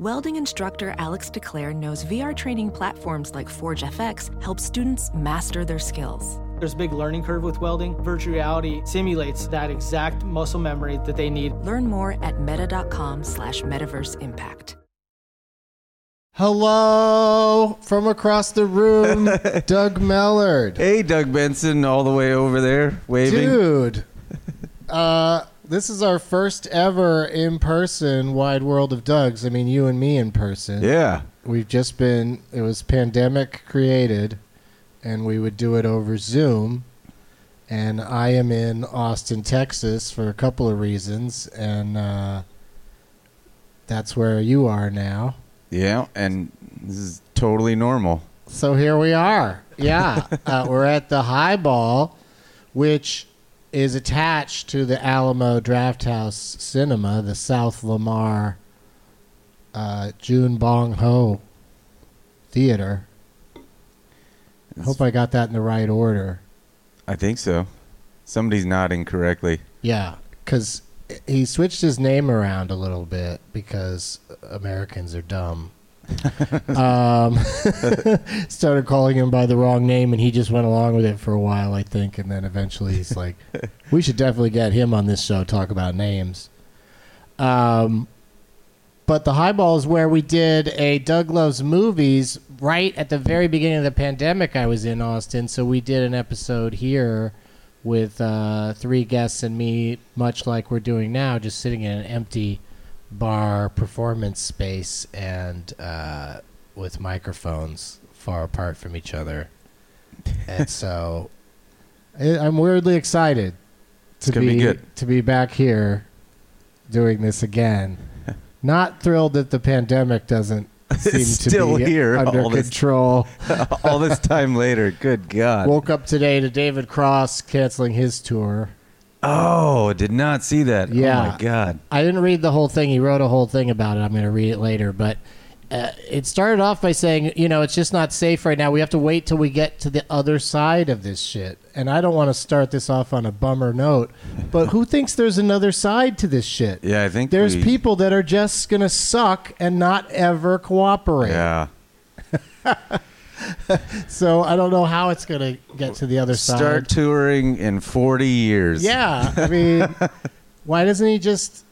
Welding instructor Alex DeClaire knows VR training platforms like Forge FX help students master their skills. There's a big learning curve with welding. Virtual reality simulates that exact muscle memory that they need. Learn more at meta.com slash metaverse impact. Hello from across the room, Doug Mellard. Hey, Doug Benson, all the way over there, waving. Dude, uh, this is our first ever in person Wide World of Doug's. I mean, you and me in person. Yeah. We've just been, it was pandemic created, and we would do it over Zoom. And I am in Austin, Texas for a couple of reasons. And uh, that's where you are now. Yeah, and this is totally normal. So here we are. Yeah, uh, we're at the Highball, which is attached to the Alamo Drafthouse Cinema, the South Lamar uh, Joon Bong Ho Theater. I hope I got that in the right order. I think so. Somebody's nodding correctly. Yeah, because he switched his name around a little bit because Americans are dumb. um, started calling him by the wrong name, and he just went along with it for a while, I think, and then eventually he's like, "We should definitely get him on this show talk about names." Um, but the highball is where we did a Doug Loves Movies right at the very beginning of the pandemic. I was in Austin, so we did an episode here with uh, three guests and me, much like we're doing now, just sitting in an empty bar performance space and uh, with microphones far apart from each other. and so I- I'm weirdly excited to be good. to be back here doing this again. Not thrilled that the pandemic doesn't seem Still to be here under all this- control. all this time later. Good God. Woke up today to David Cross canceling his tour. Oh, did not see that. Yeah. Oh, my God. I didn't read the whole thing. He wrote a whole thing about it. I'm going to read it later. But uh, it started off by saying, you know, it's just not safe right now. We have to wait till we get to the other side of this shit. And I don't want to start this off on a bummer note, but who thinks there's another side to this shit? Yeah, I think There's we- people that are just going to suck and not ever cooperate. Yeah. So I don't know how it's going to get to the other side. Start touring in 40 years. Yeah, I mean, why doesn't he just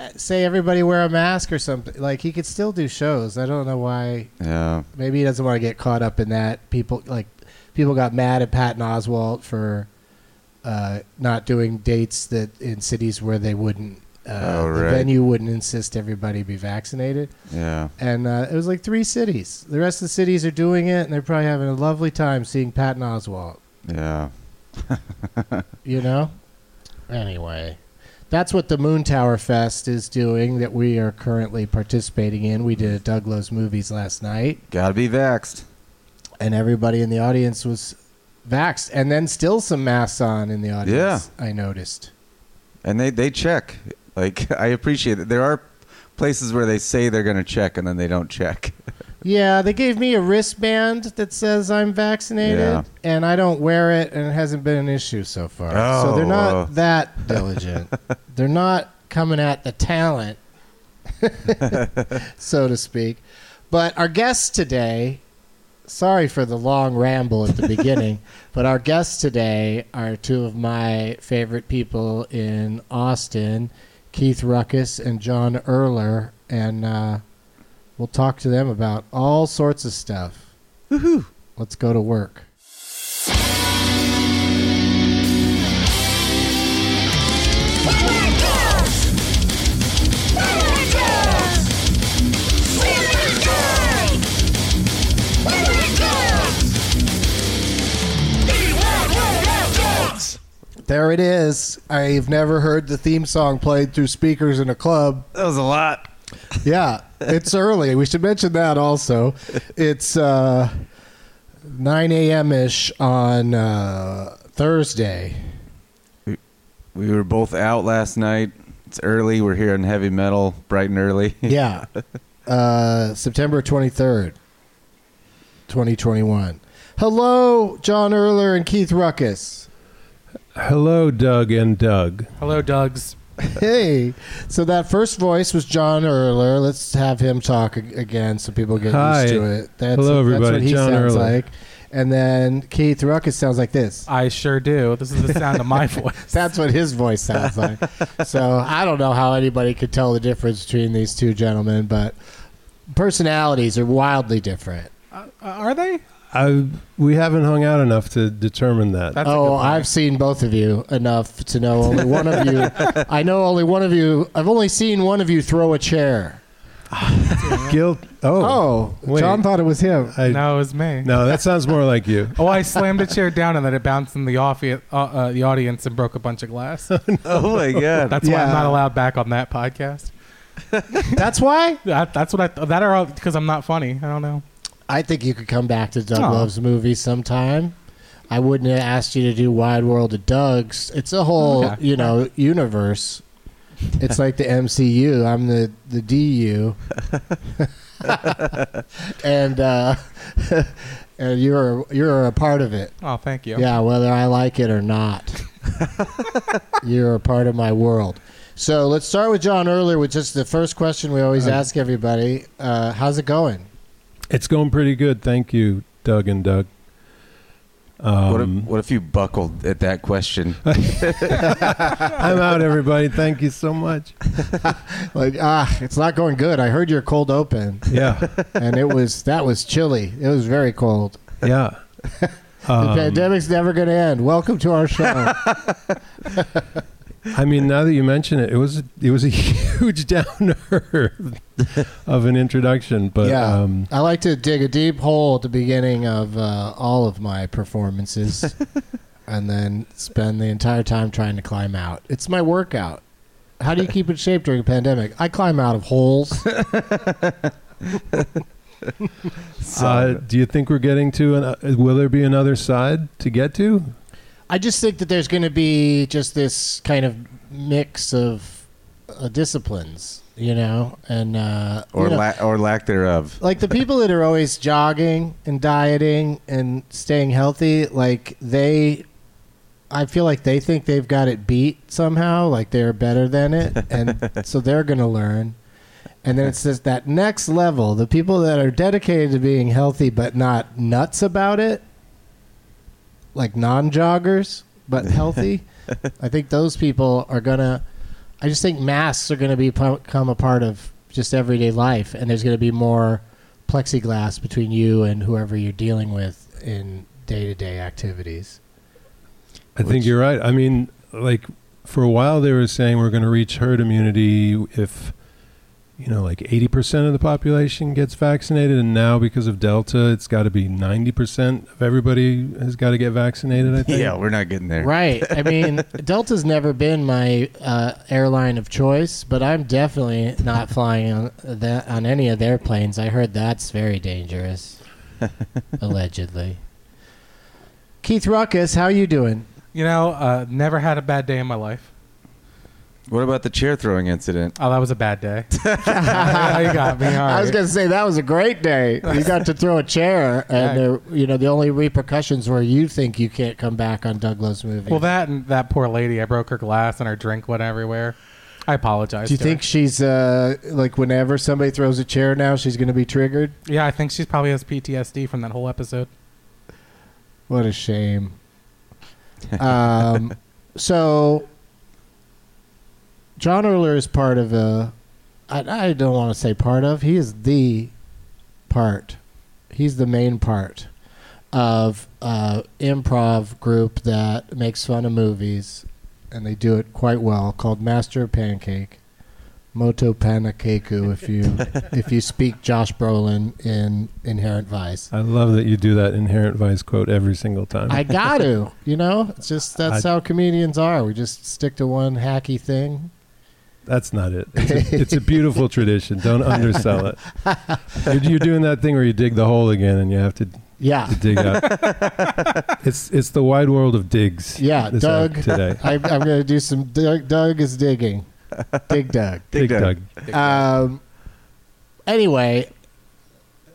uh, say everybody wear a mask or something? Like he could still do shows. I don't know why. Yeah. Maybe he doesn't want to get caught up in that. People like people got mad at Patton Oswalt for uh, not doing dates that in cities where they wouldn't. Uh, Oh, The venue wouldn't insist everybody be vaccinated, Yeah. and uh, it was like three cities. The rest of the cities are doing it, and they're probably having a lovely time seeing Patton Oswalt. Yeah. you know anyway that's what the Moontower fest is doing that we are currently participating in we did a Doug Loves Movies last night Gotta be vaxxed. and everybody in the audience was vaxxed and then still some masks on in the audience yeah. i noticed And they, they check. Like, I appreciate it. There are places where they say they're going to check and then they don't check. yeah they gave me a wristband that says i'm vaccinated Yeah. and i don't wear it and it hasn't been an issue so far Oh, so they're not oh. that diligent they're not coming at the talent so to speak. But our guests today, sorry for the long ramble at the beginning, but our guests today are two of my favorite people in Austin, Keith Ruckus and John Erler, and uh, we'll talk to them about all sorts of stuff. Woohoo! Let's go to work. There it is. I've never heard the theme song played through speakers in a club. That was a lot. Yeah, it's early. We should mention that also. It's uh, 9 a.m. ish on uh, Thursday. We were both out last night. It's early. We're here in heavy metal, bright and early. Yeah. Uh, September 23rd, 2021. Hello, John Erler and Keith Ruckus. Hello, Doug and Doug. Hello, Doug's. Hey. So that first voice was John Erler. Let's have him talk ag- again so people get Hi. used to it. That's, Hello, That's everybody. what he John sounds Erler. like. And then Keith Ruckus sounds like this. I sure do. This is the sound of my voice. That's what his voice sounds like. so I don't know how anybody could tell the difference between these two gentlemen, but personalities are wildly different. Uh, are they? I, we haven't hung out enough to determine that. That's a good oh, point. I've seen both of you enough to know only one of you. I know only one of you. I've only seen one of you throw a chair. Guilt. Oh, Oh, wait. John thought it was him. I, no, it was me. no, that sounds more like you. Oh, I slammed a chair down and then it bounced in the off- uh, uh, the audience and broke a bunch of glass. oh my god. That's why I'm Yeah. not allowed back on that podcast. That's why That, that's what I that are because I'm not funny. I don't know. I think you could come back to Doug Aw. Love's movie sometime. I wouldn't have asked you to do Wide World of Doug's. It's a whole, Okay. you know, universe. It's like the MCU. I'm the the DU, and uh, and you're you're a part of it. Oh, thank you. Yeah, whether I like it or not, you're a part of my world. So let's start with John Erler with just the first question we always ask everybody. Uh, how's it going? It's going pretty good. Thank you, Doug and Doug. what, if, Um, what if you buckled at that question? I'm out, everybody. Thank you so much. Like ah, it's not going good. I heard your cold open, Yeah, and it was that was chilly. It was very cold. yeah. The Um, pandemic's never going to end. Welcome to our show. I mean, now that you mention it, it was it was a huge downer of an introduction, but yeah, um, I like to dig a deep hole at the beginning of uh, all of my performances, and then spend the entire time trying to climb out. It's my workout. How do you keep in shape during a pandemic? I climb out of holes. uh, do you think we're getting to an? Uh, will there be another side to get to? I just think that there's going to be just this kind of mix of uh, disciplines, you know, and uh, or you know, la- or lack thereof. like the people that are always jogging and dieting and staying healthy, like they, I feel like they think they've got it beat somehow, like they're better than it, and so they're going to learn. And then it's just that next level, the people that are dedicated to being healthy but not nuts about it, like non-joggers but healthy. I think those people are gonna. I just think masks are gonna be become a part of just everyday life, and there's gonna be more plexiglass between you and whoever you're dealing with in day-to-day activities. I think you're right. I mean, like for a while they were saying we're going to reach herd immunity if you know like 80% of the population gets vaccinated and now because of delta it's got to be 90% of everybody has got to get vaccinated I think. Yeah, we're not getting there. Right. I mean, Delta's never been my uh, airline of choice, but I'm definitely not flying on that on any of their planes. I heard that's very dangerous, allegedly. Keith Ruckus, how are you doing? You know, uh, never had a bad day in my life. What about the chair throwing incident? Oh, that was a bad day. You got me. All I was going to say that was a great day. You got to throw a chair, and there, you know the only repercussions were you think you can't come back on Doug Loves Movie. Well, that and that poor lady. I broke her glass and her drink went everywhere. I apologize. Do you to think her. she's uh, like whenever somebody throws a chair now, she's going to be triggered? Yeah, I think she's probably has PTSD from that whole episode. What a shame. um, so, John Erler is part of a. I, I don't want to say part of. He is the part. He's the main part of a improv group that makes fun of movies, and they do it quite well. Called Master of Pancake, Moto Panakeku. If you if you speak Josh Brolin in Inherent Vice. I love that you do that inherent vice quote every single time. I got to, you know. It's just that's I- how comedians are. We just stick to one hacky thing, That's not it. It's a, it's a beautiful tradition. Don't undersell it. You're, you're doing that thing where you dig the hole again, and you have to, Yeah. to dig out. it's it's the wide world of digs. Yeah, this Doug. today. I, I'm going to do some. Doug, Doug is digging. Dig Doug. Dig Dig Doug. Doug. Um, anyway,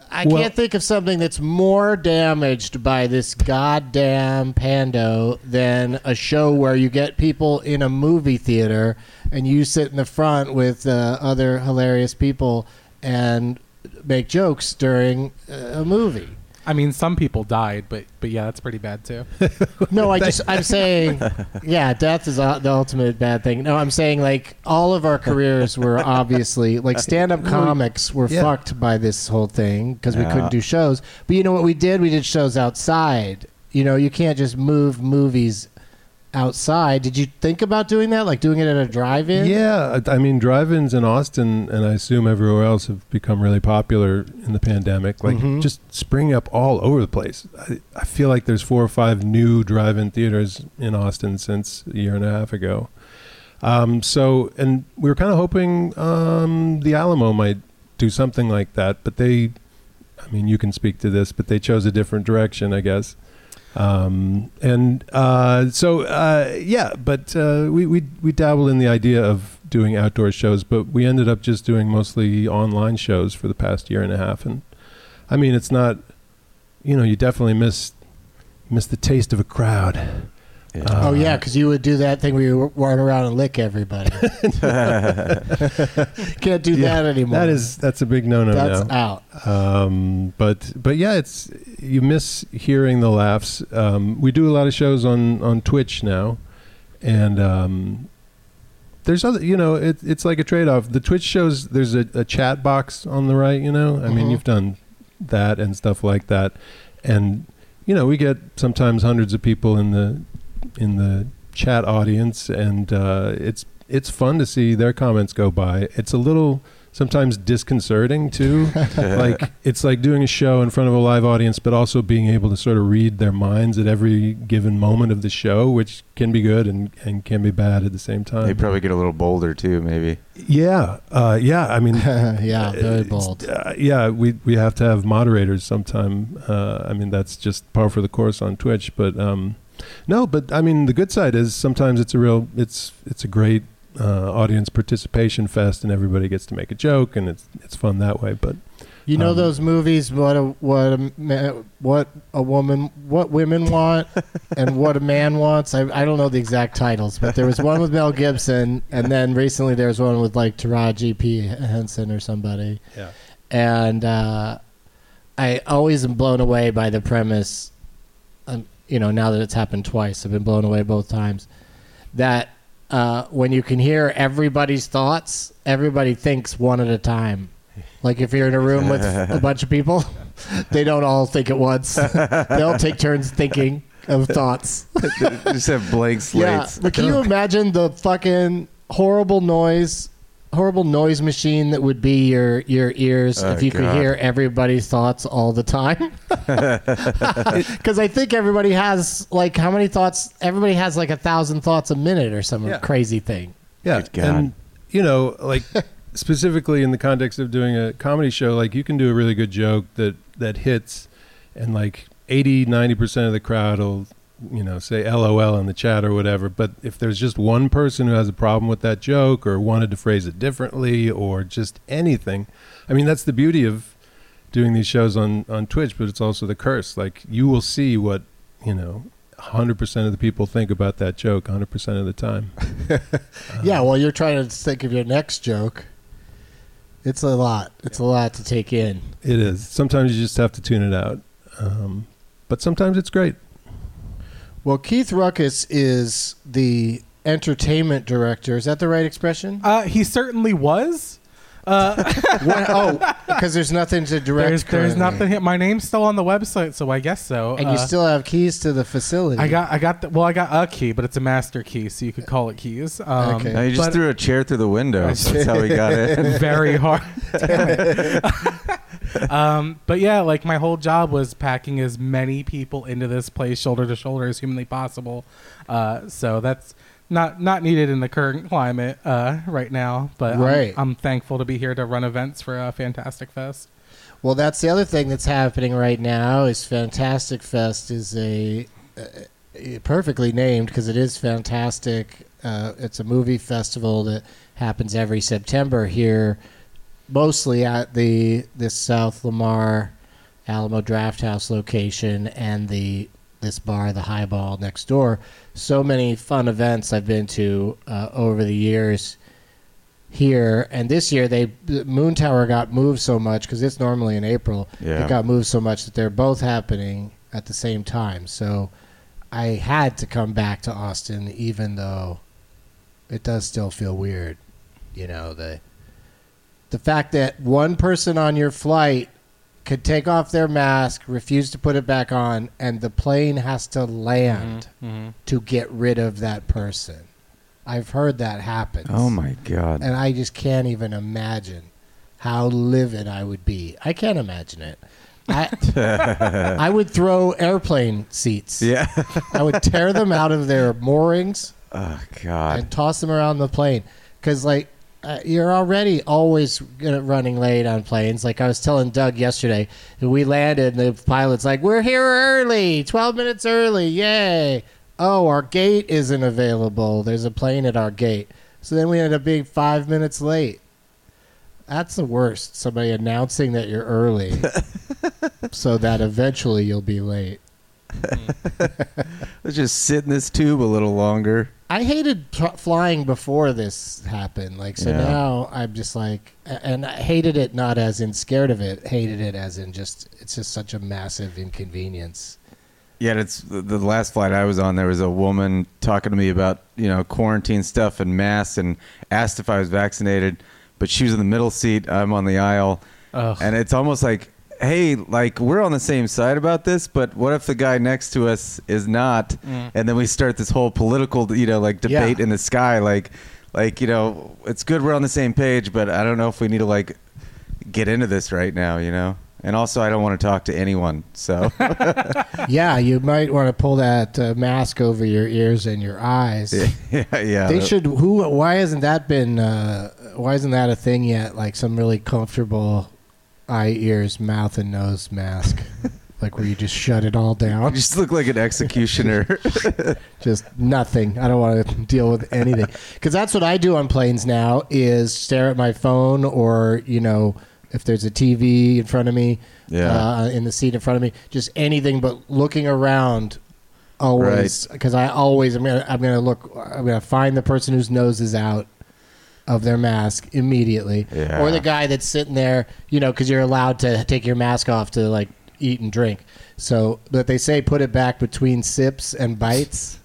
I Well- can't think of something that's more damaged by this goddamn pando than a show where you get people in a movie theater and you sit in the front with uh, other hilarious people and make jokes during uh, a movie. I mean, some people died, but but yeah, that's pretty bad too. No, I just I'm saying, yeah, death is uh, the ultimate bad thing. No, I'm saying like all of our careers were obviously like stand-up comics were Yeah. fucked by this whole thing because we couldn't do shows. But you know what we did? We did shows outside. You know, you can't just move movies outside. Did you think about doing that? Like doing it at a drive-in? Yeah, I mean, drive-ins in Austin, and I assume everywhere else, have become really popular in the pandemic. Like, Mhm. just springing up all over the place. I, I feel like there's four or five new drive-in theaters in Austin since a year and a half ago. Um, so, and we were kind of hoping um, the Alamo might do something like that, but they, I mean, you can speak to this, but they chose a different direction, I guess. Um, and uh, so, uh, yeah, but uh, we, we we dabbled in the idea of doing outdoor shows, but we ended up just doing mostly online shows for the past year and a half. And I mean, it's not, you know, you definitely miss miss the taste of a crowd. Yeah. Oh Uh, yeah, because you would do that thing where you run around and lick everybody. Can't do Yeah, that anymore. That is that's a big no-no that's now. out. Um, but but yeah, it's you miss hearing the laughs. Um, we do a lot of shows on on Twitch now, and um, there's other you know it, it's like a trade off. The Twitch shows there's a, a chat box on the right. You know, I mean Mhm. you've done that and stuff like that, and you know we get sometimes hundreds of people in the in the chat audience, and uh, it's it's fun to see their comments go by. It's a little sometimes disconcerting too. like it's like doing a show in front of a live audience, but also being able to sort of read their minds at every given moment of the show, which can be good and, and can be bad at the same time. They probably get a little bolder too, maybe. yeah, uh, yeah. I mean, yeah, very bold. uh, yeah, we we have to have moderators sometime. Uh, I mean, that's just par for the course on Twitch. But um, no, but I mean, the good side is sometimes it's a real, it's it's a great uh, audience participation fest, and everybody gets to make a joke, and it's it's fun that way. But You know Um, those movies? What a what a what a woman, what women want, and what a man wants. I I don't know the exact titles, but there was one with Mel Gibson, and then recently there was one with like Taraji P Henson or somebody. Yeah. And uh, I always am blown away by the premise. You know, now that it's happened twice, I've been blown away both times. That uh, when you can hear everybody's thoughts, everybody thinks one at a time. Like if you're in a room with a bunch of people, they don't all think at once. they all take turns thinking of thoughts. Just have blank slates. Yeah, but can you imagine the fucking horrible noise, horrible noise machine that would be your your ears Oh, if you could hear everybody's thoughts all the time? Because I think everybody has like how many thoughts? Everybody has like a thousand thoughts a minute or some Yeah. crazy thing. Yeah, Good God. and you know, like specifically in the context of doing a comedy show, like you can do a really good joke that that hits, and like 80, 90 percent of the crowd will, you know, say LOL in the chat or whatever. But if there's just one person who has a problem with that joke or wanted to phrase it differently or just anything, I mean, that's the beauty of doing these shows on on Twitch. But it's also the curse. Like you will see what you know. 100% of the people think about that joke 100% of the time. yeah, well, you're trying to think of your next joke. It's a lot. It's a lot to take in. It is. Sometimes you just have to tune it out. Um, but sometimes it's great. Well, Keith Ruckus is the entertainment director. Is that the right expression? Uh, he certainly was. Uh, What- oh, because there's nothing to direct. there's there's nothing. here. My name's still on the website, so I guess so. and you Uh, still have keys to the facility. I got I got the, well I got a key, but it's a master key, so you could call it keys. Um, Okay. No, you just but- threw a chair through the window. That's how we got it. very hard. um, but yeah, like my whole job was packing as many people into this place shoulder to shoulder as humanly possible. Uh, so that's not not needed in the current climate uh, right now. But I'm- I'm, thankful to be here to run events for uh, Fantastic Fest. Well, that's the other thing that's happening right now. Is Fantastic Fest is a uh, perfectly named because it is fantastic. Uh, it's a movie festival that happens every September here, mostly at the this South Lamar Alamo Drafthouse location and the this bar, the Highball next door. So many fun events I've been to uh, over the years here, and this year they the Moontower got moved so much because it's normally in April. Yeah. It got moved so much that they're both happening at the same time. So I had to come back to Austin, even though it does still feel weird. You know the the fact that one person on your flight could take off their mask, refuse to put it back on, and the plane has to land Mm-hmm. to get rid of that person. I've heard that happen. Oh my god. And I just can't even imagine how livid I would be. I can't imagine it. I I would throw airplane seats. yeah. I would tear them out of their moorings oh god. and toss them around the plane because like uh, you're already always running late on planes. Like i was telling doug yesterday we landed and the pilot's like we're here early 12 minutes early yay. Oh our gate isn't available. There's a plane at our gate. So then we ended up being five minutes late. That's the worst somebody announcing that you're early so that eventually you'll be late. Let's just sit in this tube a little longer. I hated flying before this happened. Like, so Yeah. now I'm just like, and I hated it not as in scared of it, hated it as in just, it's just such a massive inconvenience. Yeah, and it's the, the last flight I was on. There was a woman talking to me about you know quarantine stuff and masks, and asked if I was vaccinated. But she was in the middle seat. I'm on the aisle, Ugh. and it's almost like, hey, like we're on the same side about this, but what if the guy next to us is not? Mm. And then we start this whole political, you know, like debate Yeah. in the sky, like, like you know, it's good we're on the same page, but I don't know if we need to like get into this right now, you know. And also, I don't want to talk to anyone, so. yeah, you might want to pull that uh, mask over your ears and your eyes. yeah, yeah. They should. Who? Why hasn't that been? Uh, why isn't that a thing yet? Like some really comfortable eye, ears, mouth, and nose mask, like where you just shut it all down. You just look like an executioner. just nothing. I don't want to deal with anything because that's what I do on planes now is stare at my phone or you know if there's a TV in front of me, Yeah. uh, in the seat in front of me, just anything but looking around. Always because I always I'm gonna I'm gonna look I'm gonna find the person whose nose is out of their mask immediately, Yeah. or the guy that's sitting there, you know, because you're allowed to take your mask off to like eat and drink. So, but they say put it back between sips and bites,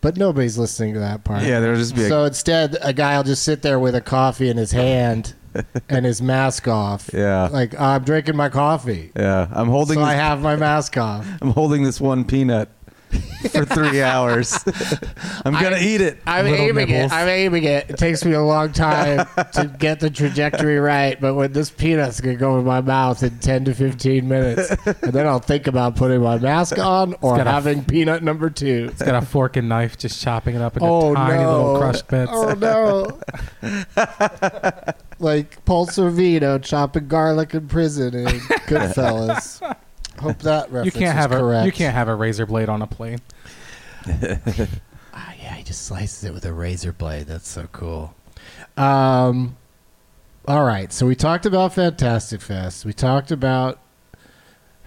but nobody's listening to that part. yeah, there'll just be a, So instead, a guy will just sit there with a coffee in his hand and his mask off. Yeah. like I'm drinking my coffee, yeah. I'm holding so this, I have my mask off. I'm holding this one peanut for three hours. I'm gonna eat it. I'm aiming nibbles. it. I'm aiming it. It takes me a long time to get the trajectory right, but when this peanut's gonna go in my mouth in 10 to 15 minutes, and then I'll think about putting my mask on or got a- having peanut number two. It's got a fork and knife, just chopping it up into Oh tiny no! little crushed bits. Oh no! like Paul Sorvino chopping garlic in prison in Goodfellas. Hope that you can't is have a you can't have a razor blade on a plane. Ah, yeah, he just slices it with a razor blade. That's so cool. Um, all right, so we talked about Fantastic Fest. We talked about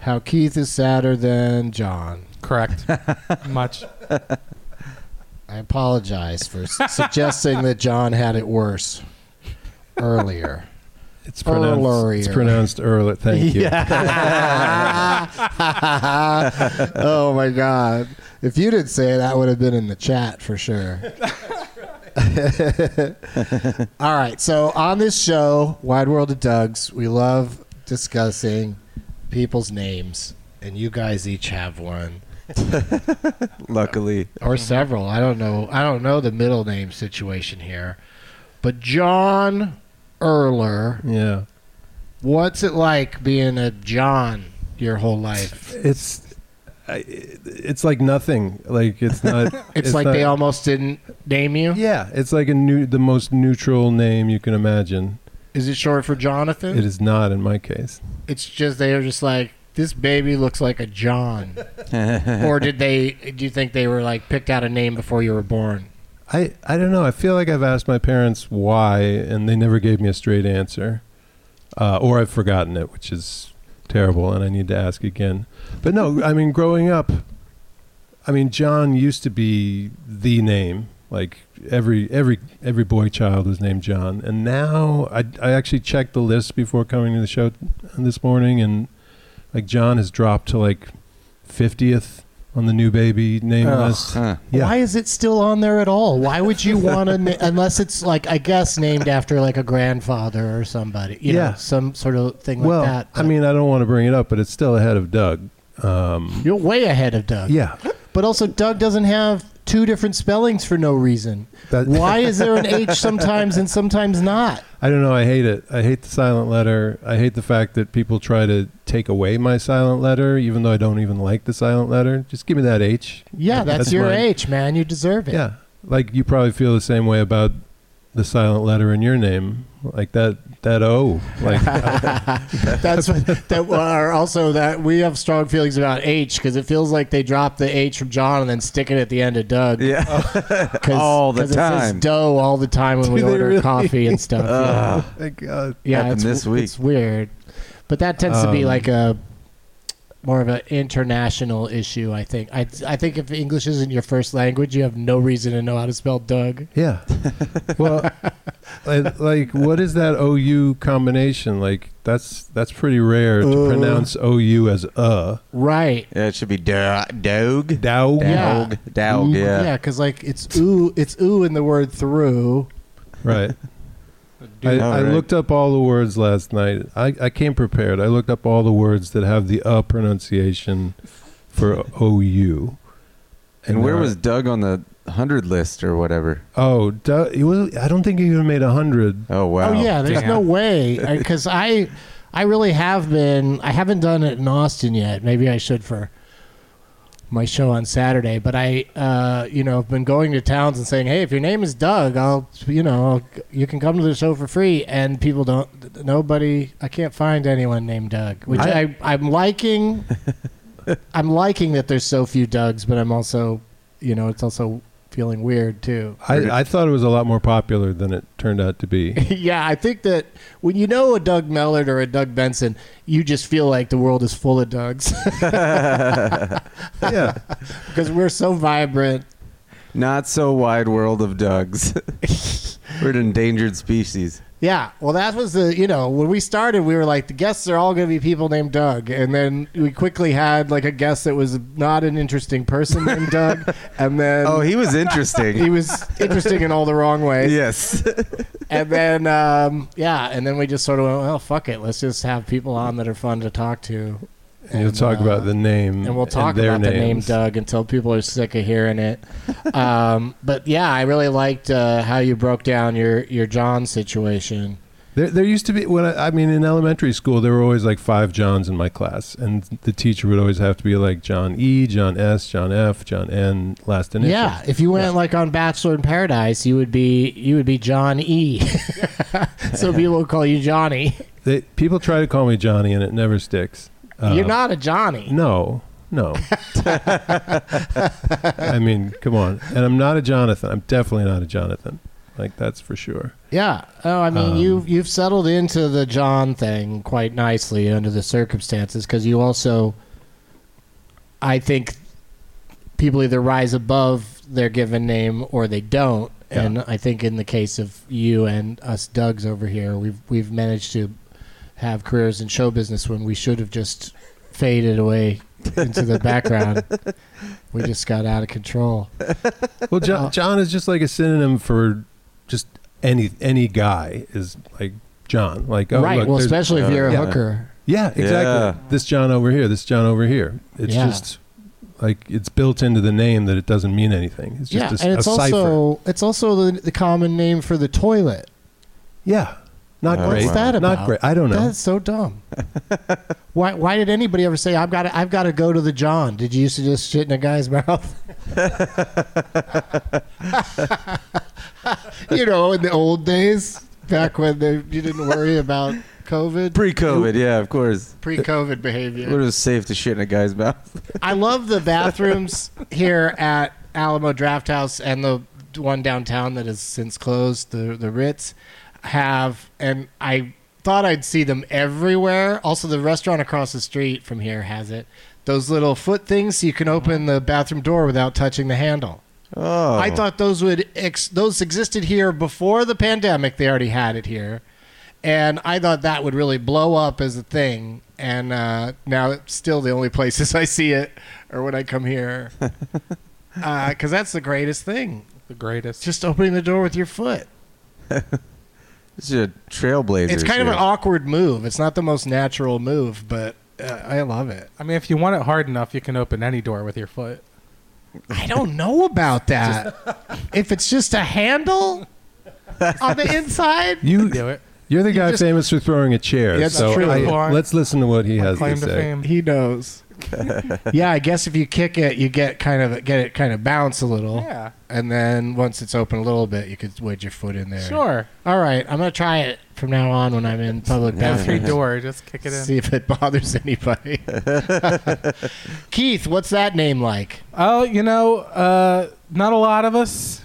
how Keith is sadder than John. Correct. Much. I apologize for s- suggesting that John had it worse earlier. It's pronounced. It's pronounced earlier. Thank you. oh my god! If you didn't say it, that would have been in the chat for sure. All right, so on this show, Wide World of Dougs, we love discussing people's names, and you guys each have one Luckily, or several. I don't know. I don't know the middle name situation here, but John Erler. Yeah. What's it like being a John your whole life? It's. I, it's like nothing. Like it's not. It's, like not- they almost didn't name you. Yeah, it's like a new, the most neutral name you can imagine. Is it short for Jonathan? It is not in my case. It's just they are just like this baby looks like a John. or did they? Do you think they were like picked out a name before you were born? I, I don't know. I feel like I've asked my parents why, and they never gave me a straight answer, uh, or I've forgotten it, which is terrible, and I need to ask again. But no, I mean, growing up, I mean, John used to be the name. Like every every every boy child was named John, and now I I actually checked the list before coming to the show this morning, and like John has dropped to like fiftieth on the new baby name Ugh. list. Huh. Yeah. Why is it still on there at all? Why would you want to? Na- unless it's like I guess named after like a grandfather or somebody. You Yeah. know, some sort of thing like well, that. I mean, I don't want to bring it up, but it's still ahead of Doug. Um, you're way ahead of Doug. yeah, But also, Doug doesn't have two different spellings for no reason. That- Why is there an H sometimes and sometimes not? I don't know. I hate it. I hate the silent letter. I hate the fact that people try to take away my silent letter, even though I don't even like the silent letter. Just give me that H. Yeah, that's, your mine. H, man. You deserve it. Yeah, like you probably feel the same way about the silent letter in your name, like that that O. Like That's what that are also that we have strong feelings about H because it feels like they drop the H from John and then stick it at the end of Doug. Yeah. 'Cause- all the 'cause It says time. dough all the time when we Do they order really? coffee and stuff. yeah. thank God. yeah, it's, this week. it's weird, but that tends to be Um, like a more of an international issue. I think. I I think if English isn't your first language, you have no reason to know how to spell Doug. Yeah. well, like, like, what is that OU combination? Like that's that's pretty rare to Uh. pronounce OU as uh. Right. Yeah, it should be do- Doug. Doug. Yeah. Dog. Dog, yeah. Yeah, because like it's ooh, it's ooh in the word through. Right. I, I right. looked up all the words last night. I, I came prepared. I looked up all the words that have the uh pronunciation for OU. And where uh, was Doug on the 100 list or whatever? Oh, Doug, he was, I don't think he even made a hundred. Oh, wow. Oh yeah, there's Damn. no way because I, I really have been. I haven't done it in Austin yet. Maybe I should for my show on Saturday. But I, uh, you know, have been going to towns and saying, "Hey, if your name is Doug, I'll, you know, I'll, you can come to the show for free." And people don't. Nobody. I can't find anyone named Doug, which I, I- am liking. I'm liking that there's so few Dougs, but I'm also, you know, it's also feeling weird too. I, I thought it was a lot more popular than it turned out to be. yeah, I think that when you know a Doug Mellard or a Doug Benson, you just feel like the world is full of Dougs yeah. because we're so vibrant. Not so wide world of Dougs. We're an endangered species. Yeah, well, that was the you know when we started, we were like the guests are all going to be people named Doug, and then we quickly had like a guest that was not an interesting person named Doug, and then Oh, he was interesting. he was interesting in all the wrong ways. yes. and then um, yeah, and then we just sort of went, well, fuck it, let's just have people on that are fun to talk to. And you'll talk uh, about the name. and we'll talk their about the name. Doug until people are sick of hearing it. um, but yeah, I really liked uh, how you broke down your your John situation. There, there used to be when I, I mean in elementary school there were always like five Johns in my class, and the teacher would always have to be like John E, John S, John F, John N, last initial. Yeah, if you went like on Bachelor in Paradise, you would be you would be John E. so people would call you Johnny. They, people try to call me Johnny, and it never sticks. Uh, You're not a Johnny. No, no. I mean, come on. And I'm not a Jonathan. I'm definitely not a Jonathan. Like that's for sure. Yeah. Oh, I mean, Um, you've you've settled into the John thing quite nicely under the circumstances because you also, I think, people either rise above their given name or they don't. Yeah. And I think in the case of you and us Dougs over here, we've we've managed to have careers in show business when we should have just faded away into the background. We just got out of control. Well, John, Uh, John is just like a synonym for just any any guy is like John. Like oh, right. look, well, especially if uh, you're a yeah. hooker. Yeah, exactly. Yeah. This John over here, this John over here. It's Yeah. just like it's built into the name that it doesn't mean anything. It's just yeah, a, and it's a cipher. also it's also the, the common name for the toilet. Yeah. Not great. What's that about? Not great. I don't know. That's so dumb. why? Why did anybody ever say I've got to? I've got to go to the John? Did you used to just shit in a guy's mouth? you know, in the old days, back when they, you didn't worry about COVID, Pre-COVID, yeah, of course. pre-COVID behavior. It was safe to shit in a guy's mouth. I love the bathrooms here at Alamo Drafthouse and the one downtown that has since closed, the the Ritz, have and I thought I'd see them everywhere. Also, the restaurant across the street from here has it. Those little foot things so you can open the bathroom door without touching the handle. Oh, I thought those would ex- those existed here before the pandemic. They already had it here, and I thought that would really blow up as a thing. And uh, now it's still the only places I see it, or when I come here, because that's the greatest thing. The greatest. Just opening the door with your foot. it's a trailblazer. It's kind of an awkward move. It's not the most natural move, but uh, I love it. I mean, if you want it hard enough, you can open any door with your foot. I don't know about that. if it's just a handle on the inside, you Do it. You're the guy just- famous for throwing a chair. That's so true. I- let's listen to what he has to Claim to say. fame. He knows. yeah, I guess if you kick it, you get kind of get it kind of bounce a little, Yeah. and then once it's open a little bit, you could wedge your foot in there. Sure. All right, I'm gonna try it from now on when I'm in public Every bathrooms. door, just kick it in. See if it bothers anybody. Keith, what's that name like? Oh, you know, uh, not a lot of us.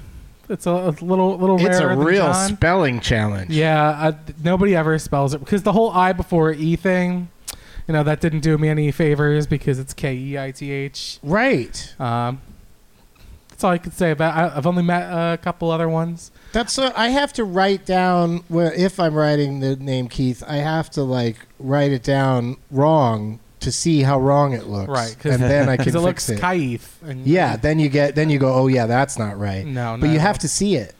It's a, a little, little It's a real John. spelling challenge. Yeah, uh, nobody ever spells it because the whole I before E thing, you know, that didn't do me any favors because it's K E I T H. Right. Um, that's all I could say about. I, I've only met a couple other ones. That's uh, I have to write down where if I'm writing the name Keith, I have to like write it down wrong to see how wrong it looks. Right, and then I can Because it fix looks it. Kaif. And Yeah, then you get then you go, oh yeah, that's not right. No, but you have to see it.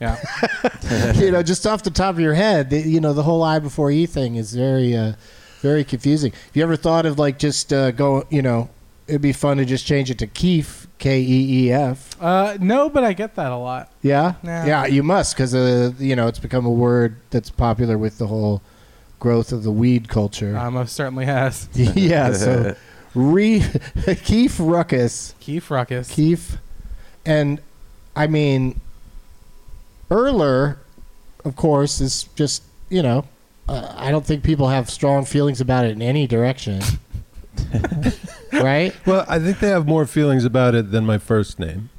Yeah. you know, just off the top of your head, the, you know, the whole I before E thing is very, uh, very confusing. Have you ever thought of like just uh, go, you know, it'd be fun to just change it to Keef, K E E F. Uh, no, but I get that a lot. Yeah, Nah. yeah, you must because uh, you know it's become a word that's popular with the whole growth of the weed culture. Uh, most certainly has. yeah, so re Keef Ruckus. Keith Ruckus. Keef. And I mean, Erler, of course, is just, you know, uh, I don't think people have strong feelings about it in any direction. right? Well, I think they have more feelings about it than my first name.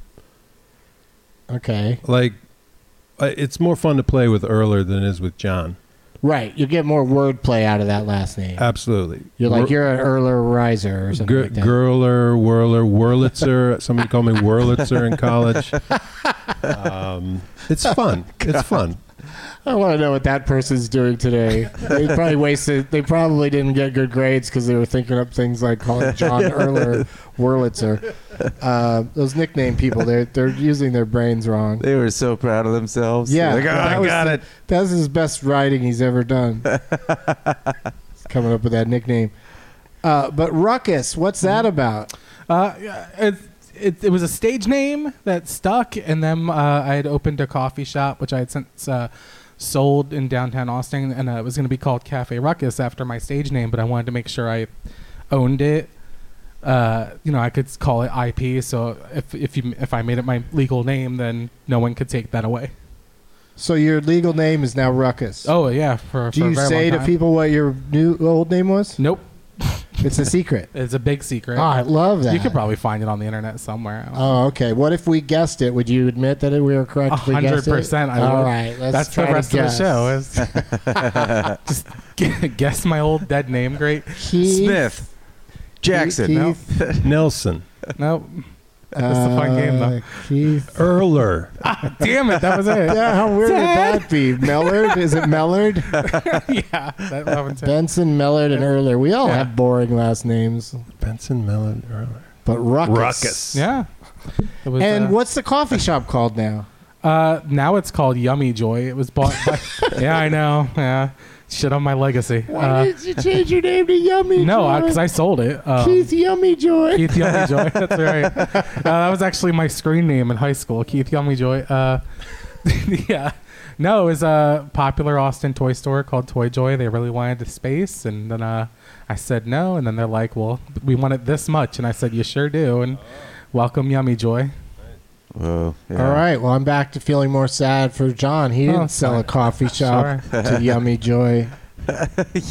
Okay. Like, it's more fun to play with Erler than it is with John. Right. You get more wordplay out of that last name. Absolutely. You're like, Whir- you're an Erler Riser or something Gir- like that. Girler, Whirler, Wurlitzer. Somebody called me Wurlitzer in college. Um, it's fun. It's fun. I want to know what that person's doing today. They probably wasted. They probably didn't get good grades because they were thinking up things like calling John Erler Wurlitzer. Uh, those nickname people, they're they're using their brains wrong. They were so proud of themselves. Yeah, Like, oh, that I was got the- it. That was his best writing he's ever done. Coming up with that nickname. Uh, but Ruckus, what's that about? Uh, it, it, it was a stage name that stuck, and then uh, I had opened a coffee shop, which I had since uh, sold in downtown Austin, and uh, it was going to be called Cafe Ruckus after my stage name, but I wanted to make sure I owned it. Uh, you know, I could call it IP, so if if you if I made it my legal name, then no one could take that away. So your legal name is now Ruckus. Oh yeah, for Do for you say to people what your new old name was? Nope, It's a secret. it's a big secret. Oh, I love that. You could probably find it on the internet somewhere. Oh, okay. What if we guessed it? Would you admit that we were correct? A if we hundred percent, I All would. right, let's That's the try to rest of the guess. show. Is just gu- guess my old dead name. Great. Keith, Smith. Jackson. Keith, Nelson. Nope. That's a fun game, though. uh, Keith. Erler. Damn it, that was it. Yeah, how weird Dad. would that be? Mellard? Is it Mellard? yeah, that, that one too. Benson, Mellard, and Erler. We all Yeah. have boring last names, Benson Mellon Erler. but Ruckus. Ruckus. Yeah. It was, And uh, what's the coffee shop called now? Uh, now it's called Yummy Joy. It was bought. By, yeah, I know. Yeah, shit on my legacy. Uh, did you change your name to Yummy no, because I sold it. Um, Keith Yummy Joy. Keith Yummy Joy. That's right. Uh, that was actually my screen name in high school, Keith Yummy Joy. Uh, yeah. No, it was a popular Austin toy store called Toy Joy. They really wanted the space, and then uh, I said no, and then they're like, "Well, we want it this much," and I said, "You sure do." And welcome, Yummy Joy. Whoa. yeah. All right. Well, I'm back to feeling more sad for John. He didn't Oh, sell a coffee shop to Yummy Joy.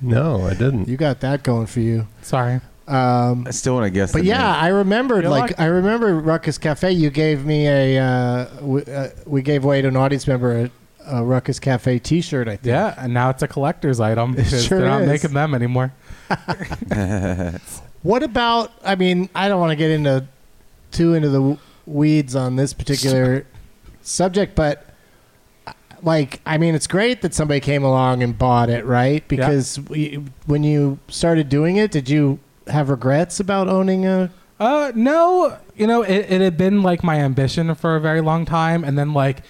No, I didn't. You got that going for you. Sorry. Um, I still want to guess. but the yeah, name. I remembered. You're Like lucky. I remember Ruckus Cafe. You gave me a. Uh, we, uh, we gave away to an audience member a, a Ruckus Cafe T-shirt. I think. Yeah, and now it's a collector's item because sure they're not is. making them anymore. What about? I mean, I don't want to get into too into the weeds on this particular subject, but uh, like, I mean, it's great that somebody came along and bought it, right? Because we, when you started doing it, did you have regrets about owning a? Uh, no, you know, it, it had been like my ambition for a very long time, and then like,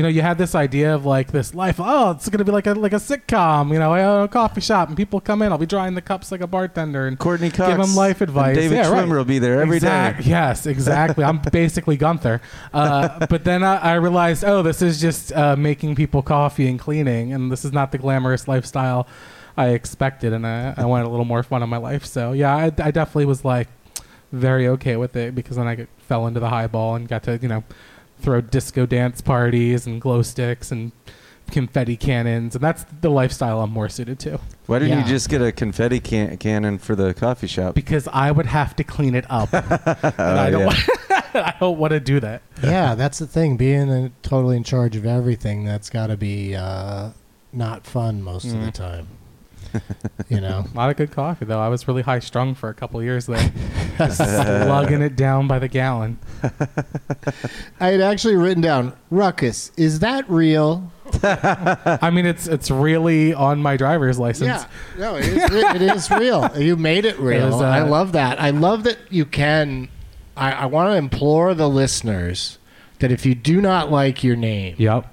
you know, you had this idea of like this life. Oh, it's gonna be like a like a sitcom. You know, I own a coffee shop, and people come in. I'll be drawing the cups like a bartender, and Courteney Cox. give them life advice. David yeah, Schwimmer right. will be there every day. Exact- Yes, exactly. I'm basically Gunther. Uh, but then I, I realized, oh, this is just uh, making people coffee and cleaning, and this is not the glamorous lifestyle I expected, and I, I wanted a little more fun in my life. So yeah, I, I definitely was like very okay with it because then I fell into the highball and got to you know throw disco dance parties and glow sticks and confetti cannons, and that's the lifestyle I'm more suited to Why didn't Yeah. you just get a confetti can- cannon for the coffee shop? because I would have to clean it up. and I don't. yeah. Want, I don't want to do that. Yeah, that's the thing. Being totally in charge of everything, that's got to be uh, not fun most of the Mhm. time. you know. A lot of good coffee, though. I was really high strung for a couple years there, just slugging it down by the gallon. I had actually written down Ruckus. Is that real? I mean, it's it's really on my driver's license. Yeah, no, it is, re- it is real. You made it real. It was, uh, I love that. I love that you can. I, I want to implore the listeners that if you do not like your name, Yep.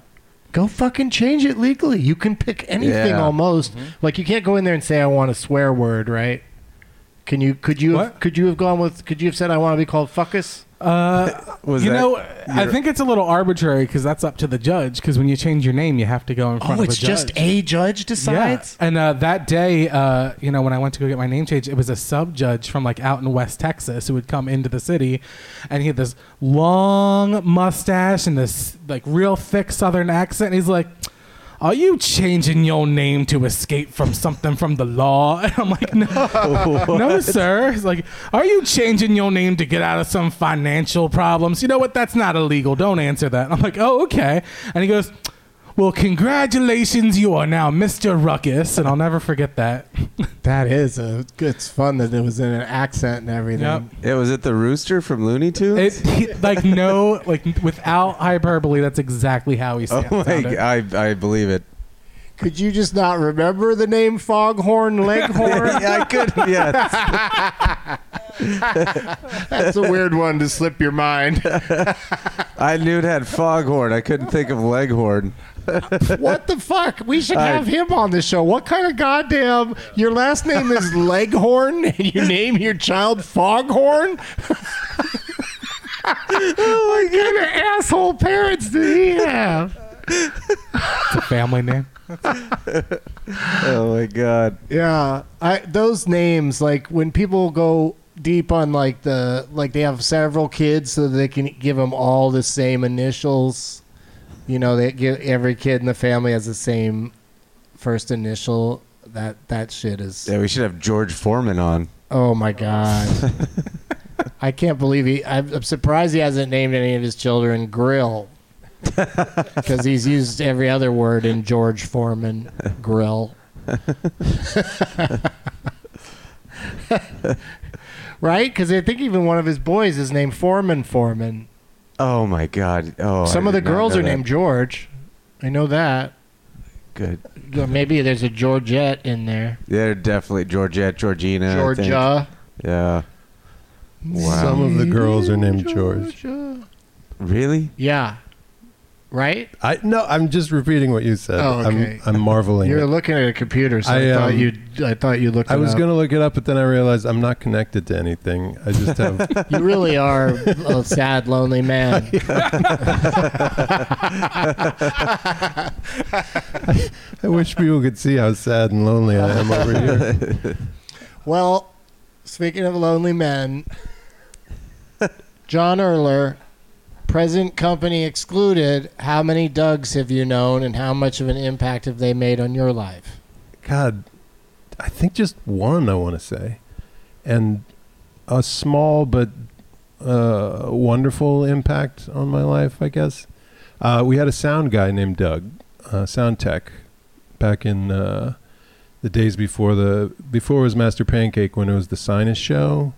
Go fucking change it legally. You can pick anything Yeah. almost. Mm-hmm. Like you can't go in there and say I want a swear word, right? Can you? Could you? Have, What? could you have gone with? Could you have said I want to be called fuckus? Uh, Was you that know, I your- think it's a little arbitrary because that's up to the judge. Because when you change your name, you have to go in front Oh, of it's a judge. Oh, it's just a judge decides. Yeah. And uh, that day, uh, you know, when I went to go get my name changed, it was a sub judge from like out in West Texas who would come into the city, and he had this long mustache and this like real thick Southern accent. And he's like. Are you changing your name to escape from something from the law? And I'm like, no, no, sir. He's like, are you changing your name to get out of some financial problems? You know what? That's not illegal. Don't answer that. I'm like, oh, okay. And he goes, well, congratulations, you are now Mr. Ruckus, and I'll never forget that. That is a. It's fun that it was in an accent and everything. Yep. Yeah, was it the rooster from Looney Tunes? It, he- like no, like without hyperbole, that's exactly how he oh sound- my! sounded. God, I I believe it. Could you just not remember the name Foghorn Leghorn? yeah, I could. Yeah, That's a weird one to slip your mind. I knew it had foghorn. I couldn't think of leghorn. What the fuck? We should have him on the show. What kind of goddamn? Your last name is Leghorn, and you name your child Foghorn? Oh what kind of asshole parents did he have? It's a family name. Oh my god! Yeah, I those names like when people go deep on like the like they have several kids so they can give them all the same initials. You know, they give every kid in the family has the same first initial. That that shit is. Yeah, we should have George Foreman on. Oh my god. I can't believe he. I'm, I'm surprised he hasn't named any of his children Grill. Because he's used every other word in George Foreman Grill. right? Because I think even one of his boys is named Foreman Foreman. Oh my god! Oh, Some I of the did not girls know are that. named George. I know that. Good. Maybe there's a Georgette in there. Yeah, definitely Georgette, Georgina. I think. Georgia. Yeah. Wow. Some of the girls are named George. Really? Yeah. Right? I no, I'm just repeating what you said. Oh, okay. I'm I'm marveling. You're looking at a computer, so I, I, thought um, you. I thought you looked. I was going to look it up, but then I realized I'm not connected to anything. I just have. You really are a sad, lonely man. I wish people could see how sad and lonely I am over here. Well, speaking of lonely men, John Erler, present company excluded. How many Dougs have you known, and how much of an impact have they made on your life? God, I think just one. I want to say, and a small but uh, wonderful impact on my life. I guess uh, we had a sound guy named Doug, uh, sound tech, back in uh, the days before the before it was Master Pancake when it was the Sinus Show.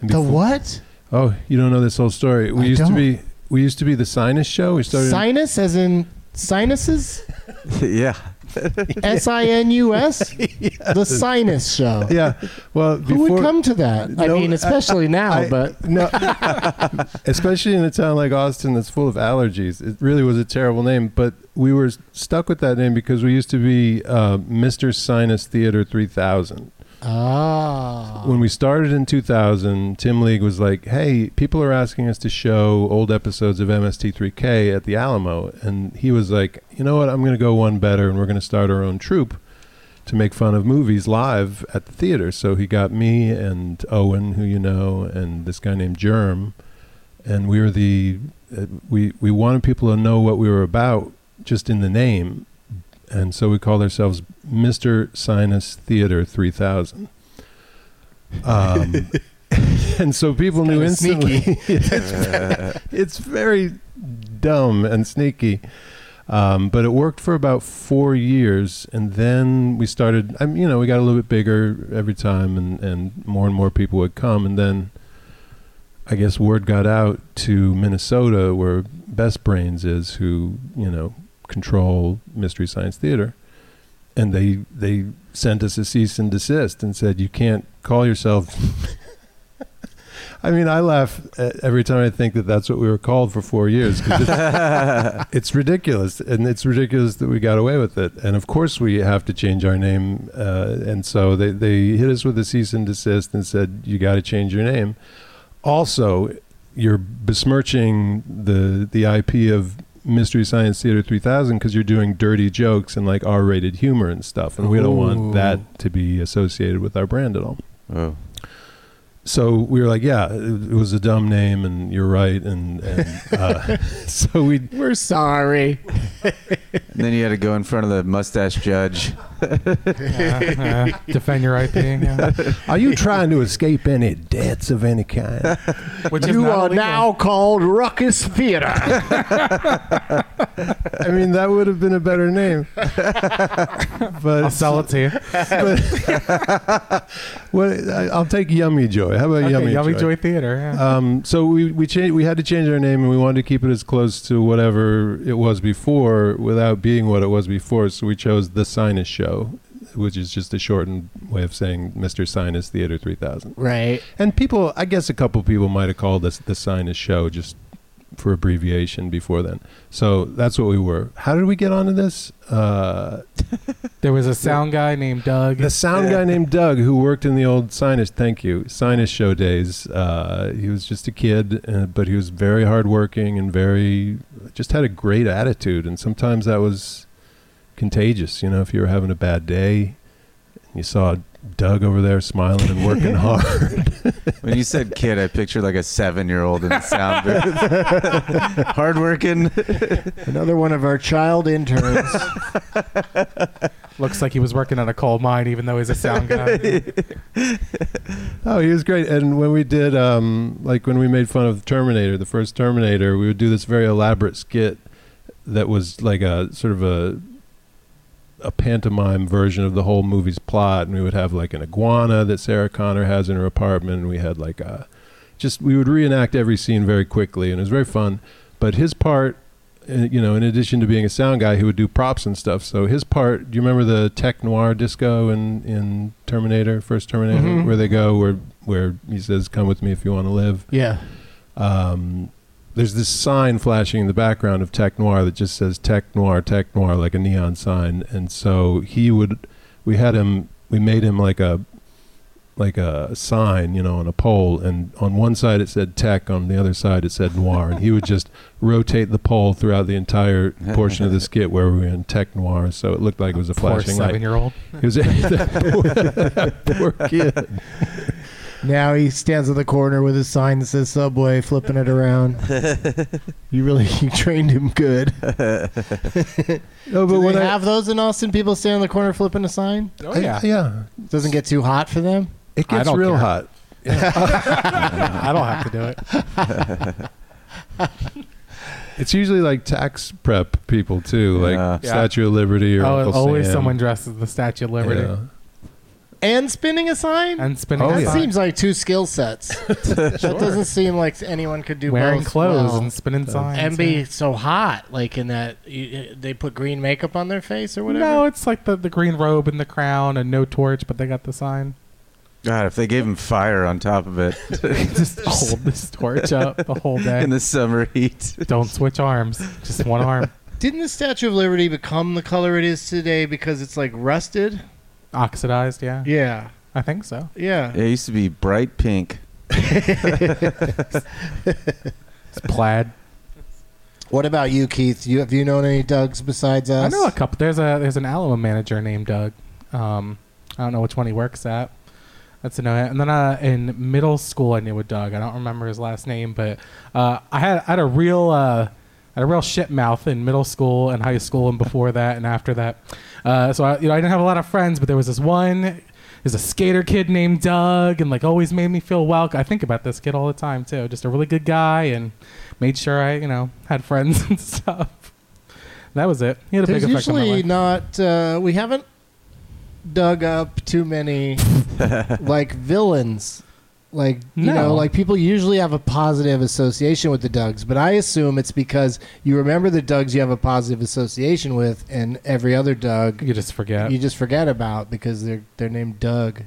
And The before- what? Oh, you don't know this whole story. We I used don't. to be we used to be the Sinus Show. We started. Sinus, as in sinuses? yeah. S I N U S? The Sinus Show. yeah. Well, Who before would come to that? I No, mean, especially now, I- but no, especially in a town like Austin that's full of allergies. It really was a terrible name, but we were stuck with that name because we used to be uh, Mr. Sinus Theater 3000. Ah, When we started in 2000, Tim League was like, "Hey, people are asking us to show old episodes of MST3K at the Alamo," and he was like, "You know what? I'm going to go one better, and we're going to start our own troupe." To make fun of movies live at the theater, so he got me and Owen, who you know, and this guy named Germ, and we were the uh, we we wanted people to know what we were about just in the name, and so we called ourselves Mister Sinus Theater Three Thousand. Um, and so people knew instantly. it's, very, it's very dumb and sneaky. Um, but it worked for about four years, and then we started. I mean, you know, we got a little bit bigger every time, and, and more and more people would come, and then I guess word got out to Minnesota, where Best Brains is, who you know control Mystery Science Theater, and they they sent us a cease and desist and said you can't call yourself. I mean, I laugh every time I think that that's what we were called for four years. It's, it's ridiculous, and it's ridiculous that we got away with it. And of course, we have to change our name. Uh, and so they they hit us with a cease and desist and said you got to change your name. Also, you're besmirching the the IP of Mystery Science Theater 3000 because you're doing dirty jokes and like R-rated humor and stuff, and we don't Ooh. want that to be associated with our brand at all. Oh. So we were like, yeah, it, it was a dumb name, and you're right, and, and uh, so we we're sorry. And then you had to go in front of the mustache judge. Yeah, uh, defend your IP. Yeah. Are you trying to escape any debts of any kind? Which You are illegal. now called Ruckus Theater. I mean, that would have been a better name. but I'll sell it to you. but what I, I'll take Yummy Joy. How about Okay, Yummy, Yummy Joy? Joy Theater. Yeah. Um, so we we changed. We had to change our name, and we wanted to keep it as close to whatever it was before, without being what it was before. So we chose the Sinus Show, which is just a shortened way of saying Mr. Sinus Theater 3000. right. And people, I guess, a couple people might have called us the Sinus Show just for abbreviation before then. So that's what we were. How did we get onto this? Uh, there was a sound guy named Doug. the sound guy named Doug who worked in the old Sinus, thank you, Sinus show days. Uh, he was just a kid, uh, but he was very hardworking and very, just had a great attitude. And sometimes that was contagious. You know, if you were having a bad day and you saw Doug over there smiling and working hard. When you said kid, I pictured like a seven-year-old in the sound booth, hardworking. Another one of our child interns. Looks like he was working on a coal mine, even though he's a sound guy. Oh, he was great. And when we did, um, like when we made fun of Terminator, the first Terminator, we would do this very elaborate skit that was like a sort of a a pantomime version of the whole movie's plot. And we would have like an iguana that Sarah Connor has in her apartment. And we had like a just we would reenact every scene very quickly, and it was very fun. But his part. uh, You know, in addition to being a sound guy, he would do props and stuff. So his part, do you remember the tech noir disco in, in Terminator, first Terminator, Mhm. where they go where where he says, "Come with me if you want to live." yeah. Um, there's this sign flashing in the background of Tech Noir that just says Tech Noir, Tech Noir, like a neon sign. And so he would, we had him, we made him like a, like a sign, you know, on a pole, and on one side it said Tech, on the other side it said Noir, and he would just rotate the pole throughout the entire portion of the skit where we were in Tech Noir, so it looked like it was a Poor flashing light. seven-year-old. He was a poor, poor kid. Now he stands in the corner with his sign that says Subway, flipping it around. you really you trained him good. No, Do but when they I have those in Austin? People stand in the corner flipping a sign. Oh I- yeah. yeah, Doesn't get too hot for them. it I gets don't real care. hot. I don't have to do it. It's usually like tax prep people too, like Yeah. Yeah. Statue of Liberty or Oh, Uncle always Sam. someone dresses the Statue of Liberty Yeah. And spinning a sign. and spinning. Oh, a that sign. seems like two skill sets. That doesn't seem like anyone could do wearing both clothes well. and spinning signs. and be yeah. so hot, like in that y- they put green makeup on their face or whatever. No, it's like the, the green robe and the crown and no torch, but they got the sign. God, if they gave him fire on top of it Just hold this torch up the whole day. in the summer heat. Don't switch arms. Just one arm. Didn't the Statue of Liberty become the color it is today because it's like rusted? Oxidized, yeah. Yeah, I think so. yeah. It used to be bright pink. It's plaid. What about you, Keith? You have you known any Dougs besides us? I know a couple. There's a there's an Alamo manager named Doug. Um, I don't know which one he works at. That's to know it. And then uh, in middle school, I knew a Doug. I don't remember his last name, but uh, I had I had a real uh, I had a real shit mouth in middle school and high school and before that and after that. Uh, so I, you know I didn't have a lot of friends, but there was this one. There's a skater kid named Doug, and like always made me feel welcome. I think about this kid all the time too. Just a really good guy, and made sure I you know had friends and stuff. That was it. He had a There's big effect on my usually life. not. Uh, we haven't dug up too many like villains. Like you No. know, like people usually have a positive association with the Dougs, but I assume it's because you remember the Dougs you have a positive association with, and every other Doug You just forget. you just forget about because they're they're named Doug.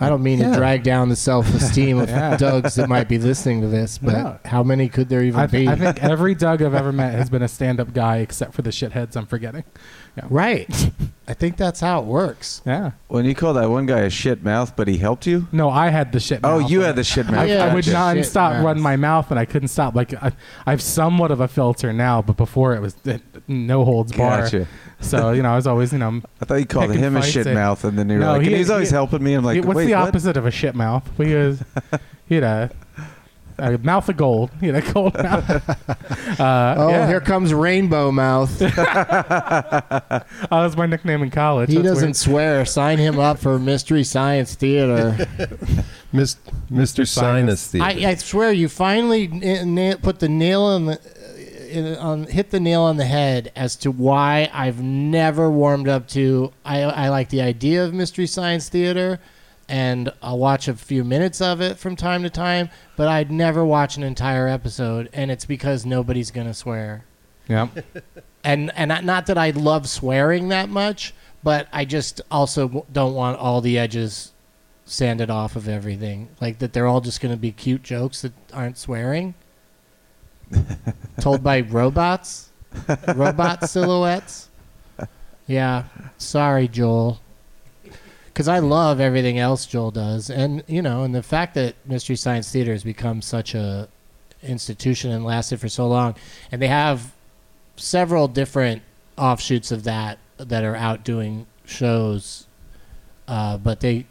I don't mean Yeah. to drag down the self esteem of Yeah. Dougs that might be listening to this, but No. how many could there even I, be? I think every Doug I've ever met has been a stand-up guy, except for the shitheads I'm forgetting. Right. I think that's how it works. Yeah. When you call that one guy a shit mouth, but he helped you. No, I had the shit. Oh, you had the shit mouth. I, Yeah, I would shit non-stop mouth. run my mouth, and I couldn't stop. Like I, I have somewhat of a filter now, but before it was uh, no holds bar. Gotcha. So you know, I was always you know. I thought you called Picking him a fights shit and- mouth, and then you were No, like, he- and he's always he- helping me. I'm like, he- what's wait, the what? opposite of a shit mouth? We was he had a, a mouth of gold. He had a gold mouth. Uh, Oh, yeah. here comes Rainbow Mouth. that was my nickname in college. he That's doesn't weird. swear. Sign him up for Mystery Science Theater. Mis- Mr. Sinus Theater. I, I swear, you finally n- na- put the nail on the in, on hit the nail on the head as to why I've never warmed up to. I I like the idea of Mystery Science Theater, and I'll watch a few minutes of it from time to time. But I'd never watch an entire episode, and it's because nobody's gonna swear. Yeah. and and not- that I love swearing that much, but I just also don't want all the edges sanded off of everything. Like that they're all just going to be cute jokes that aren't swearing. Told by robots, robot silhouettes. Yeah, sorry, Joel. Because I love everything else Joel does, and you know, and the fact that Mystery Science Theater has become such a institution and lasted for so long, and they have several different offshoots of that that are out doing shows, uh, but they,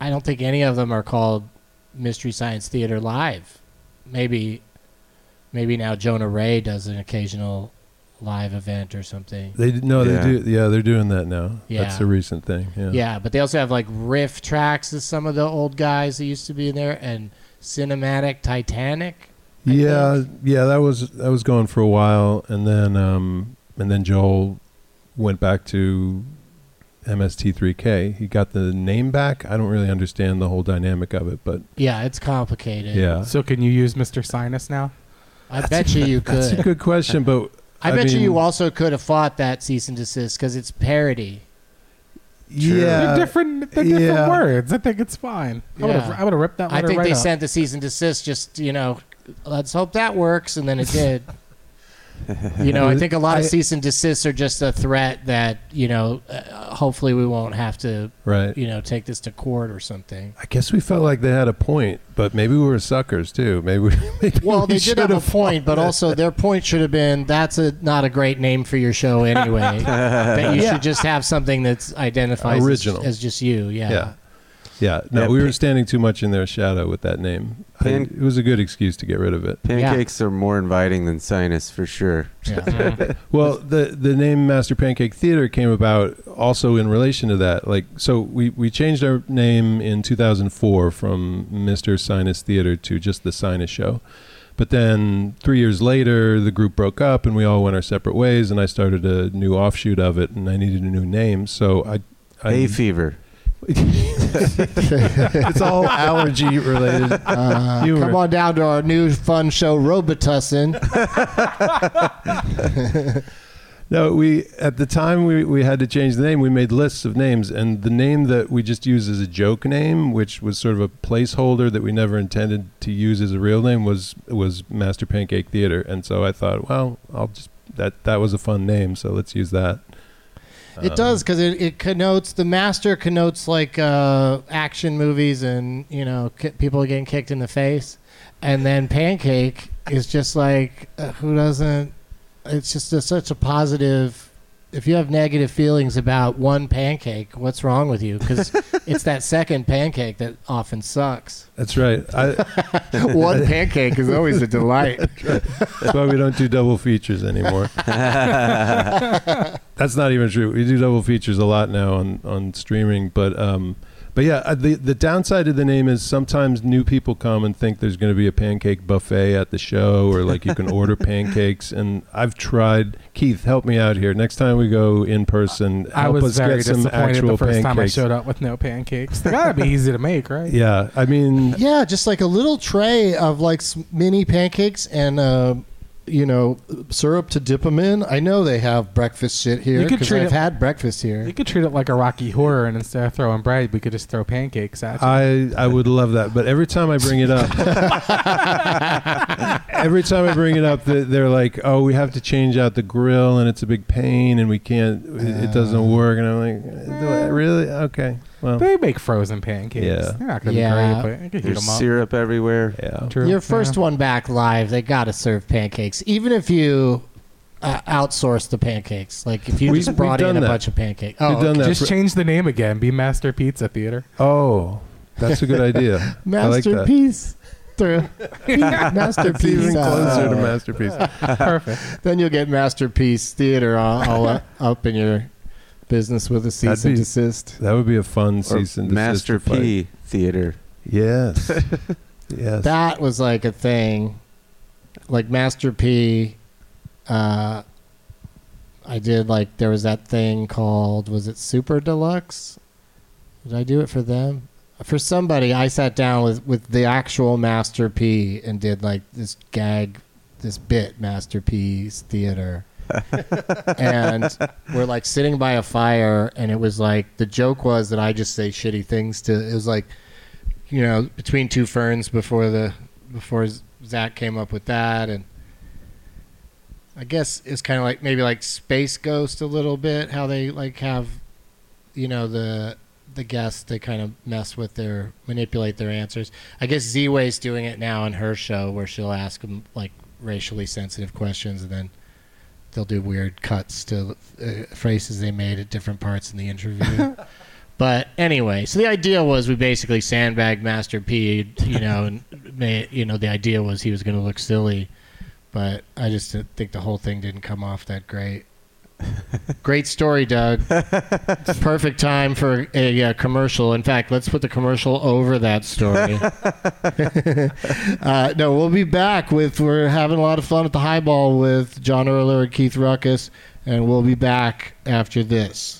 I don't think any of them are called Mystery Science Theater Live. Maybe, maybe now Jonah Ray does an occasional live event or something. they d- no, Yeah. they do. Yeah, they're doing that now. Yeah. That's a recent thing. Yeah. Yeah, but they also have like RiffTrax of some of the old guys that used to be in there, and cinematic Titanic. I Yeah, think. yeah, that was that was going for a while, and then um, and then Joel went back to MST3K. He got the name back. I don't really understand the whole dynamic of it, but Yeah, it's complicated. yeah, So can you use Mr. Sinus now? I bet you you could. that's a good question. But I I bet you mean- you also could have fought that cease and desist because it's parody. yeah, they're different. They're different yeah. words. I think it's fine. I would Yeah. have. I would have ripped that. I think right they up. sent the cease and desist just you know let's hope that works, and then it did. you know, I think a lot of I- cease and desists are just a threat that you know. Uh, hopefully, we won't have to Right. you know take this to court or something. I guess we felt like they had a point, but maybe we were suckers too. Maybe, we, maybe Well, we they did have a point, but also their point should have been that's a not a great name for your show anyway. that you Yeah. should just have something that's identified as- as, just you. Yeah. Yeah. Yeah, no, Yeah, we were standing too much in their shadow with that name. I- Pan- it was a good excuse to get rid of it. Pancakes are more inviting than sinus for sure. Yeah. Mm-hmm. Well, the the name Master Pancake Theater came about also in relation to that. Like, so we we changed our name in 2004 from Mr. Sinus Theater to just the Sinus Show. But then three years later, the group broke up and we all went our separate ways. And I started a new offshoot of it, and I needed a new name. So I, I Hay fever. it's all allergy related. Uh, Humor. come on down to our new fun show, Robitussin. No, we at the time we, we had to change the name. We made lists of names, and the name that we just used as a joke name, which was sort of a placeholder that we never intended to use as a real name, was was Master Pancake Theater. And so I thought, well, I'll just that that was a fun name, so let's use that. It does because it, it connotes the master connotes like uh, action movies and you know ki- people getting kicked in the face, and then pancake is just like uh, who doesn't? It's just a, such a positive. If you have negative feelings about one pancake, what's wrong with you? Because it's that second pancake that often sucks. That's right. I, one pancake is always a delight. that's why we don't do double features anymore. That's not even true. We do double features a lot now on, on streaming, but um, but yeah, uh, the the downside of the name is sometimes new people come and think there's going to be a pancake buffet at the show, or like you can order pancakes. And I've tried. Keith, help me out here. Next time we go in person, help I was us very get some disappointed actual the first pancakes. time I showed up with no pancakes. They gotta be easy to make, right? Yeah, I mean, Yeah, just like a little tray of like s- mini pancakes and uh, you know syrup to dip them in. I know they have breakfast shit here You could because treat I've it- had breakfast here. You could treat it like a Rocky Horror, and instead of throwing bread, we could just throw pancakes at you. I I would love that, but every time I bring it up, every time I bring it up, they- they're like, "Oh, we have to change out the grill, and it's a big pain, and we can't. It it doesn't work." And I'm like, "Do I "Really? Okay. Well, they make frozen pancakes. Yeah. They're not gonna Yeah. be great, but you could heat There's them up. syrup everywhere. yeah." True. Your first Yeah. one back live, they got to serve pancakes, even if you uh, outsource the pancakes. Like if you We- just we've brought in done a that. bunch of pancakes. We've Oh, done okay. that. Just change the name again. Be Master Pizza Theater. Oh, that's a good idea. I like that. masterpiece. Through It's masterpiece. even closer to uh, masterpiece. Perfect. Then you'll get masterpiece theater all, all up- up in your business with a cease That'd and desist. That would be a fun Or cease and desist Master fight. P Theater. Yes. yes. That was like a thing. Like Master P, uh, I did like there was that thing called was it Super Deluxe? Did I do it for them? For somebody, I sat down with with the actual Master P and did like this gag, this bit Master P's theater. And we're like sitting by a fire, and it was like the joke was that I just say shitty things to. It was like, you know, between two ferns before the before Zach came up with that, and I guess it's kind of like maybe like Space Ghost a little bit. How they like have, you know, the the guests they kind of mess with their manipulate their answers. I guess Ziwe's doing it now in her show where she'll ask them like racially sensitive questions and then they'll do weird cuts to uh, phrases they made at different parts in the interview. but anyway, so the idea was we basically sandbagged Master P, you know, and made, you know the idea was he was going to look silly, but I just didn't think the whole thing didn't come off that great. Great story, Doug. Perfect time for a uh, commercial. In fact, let's put the commercial over that story. uh, no, we'll be back with. We're having a lot of fun at the highball with John Erler and Keith Ruckus, and we'll be back after this.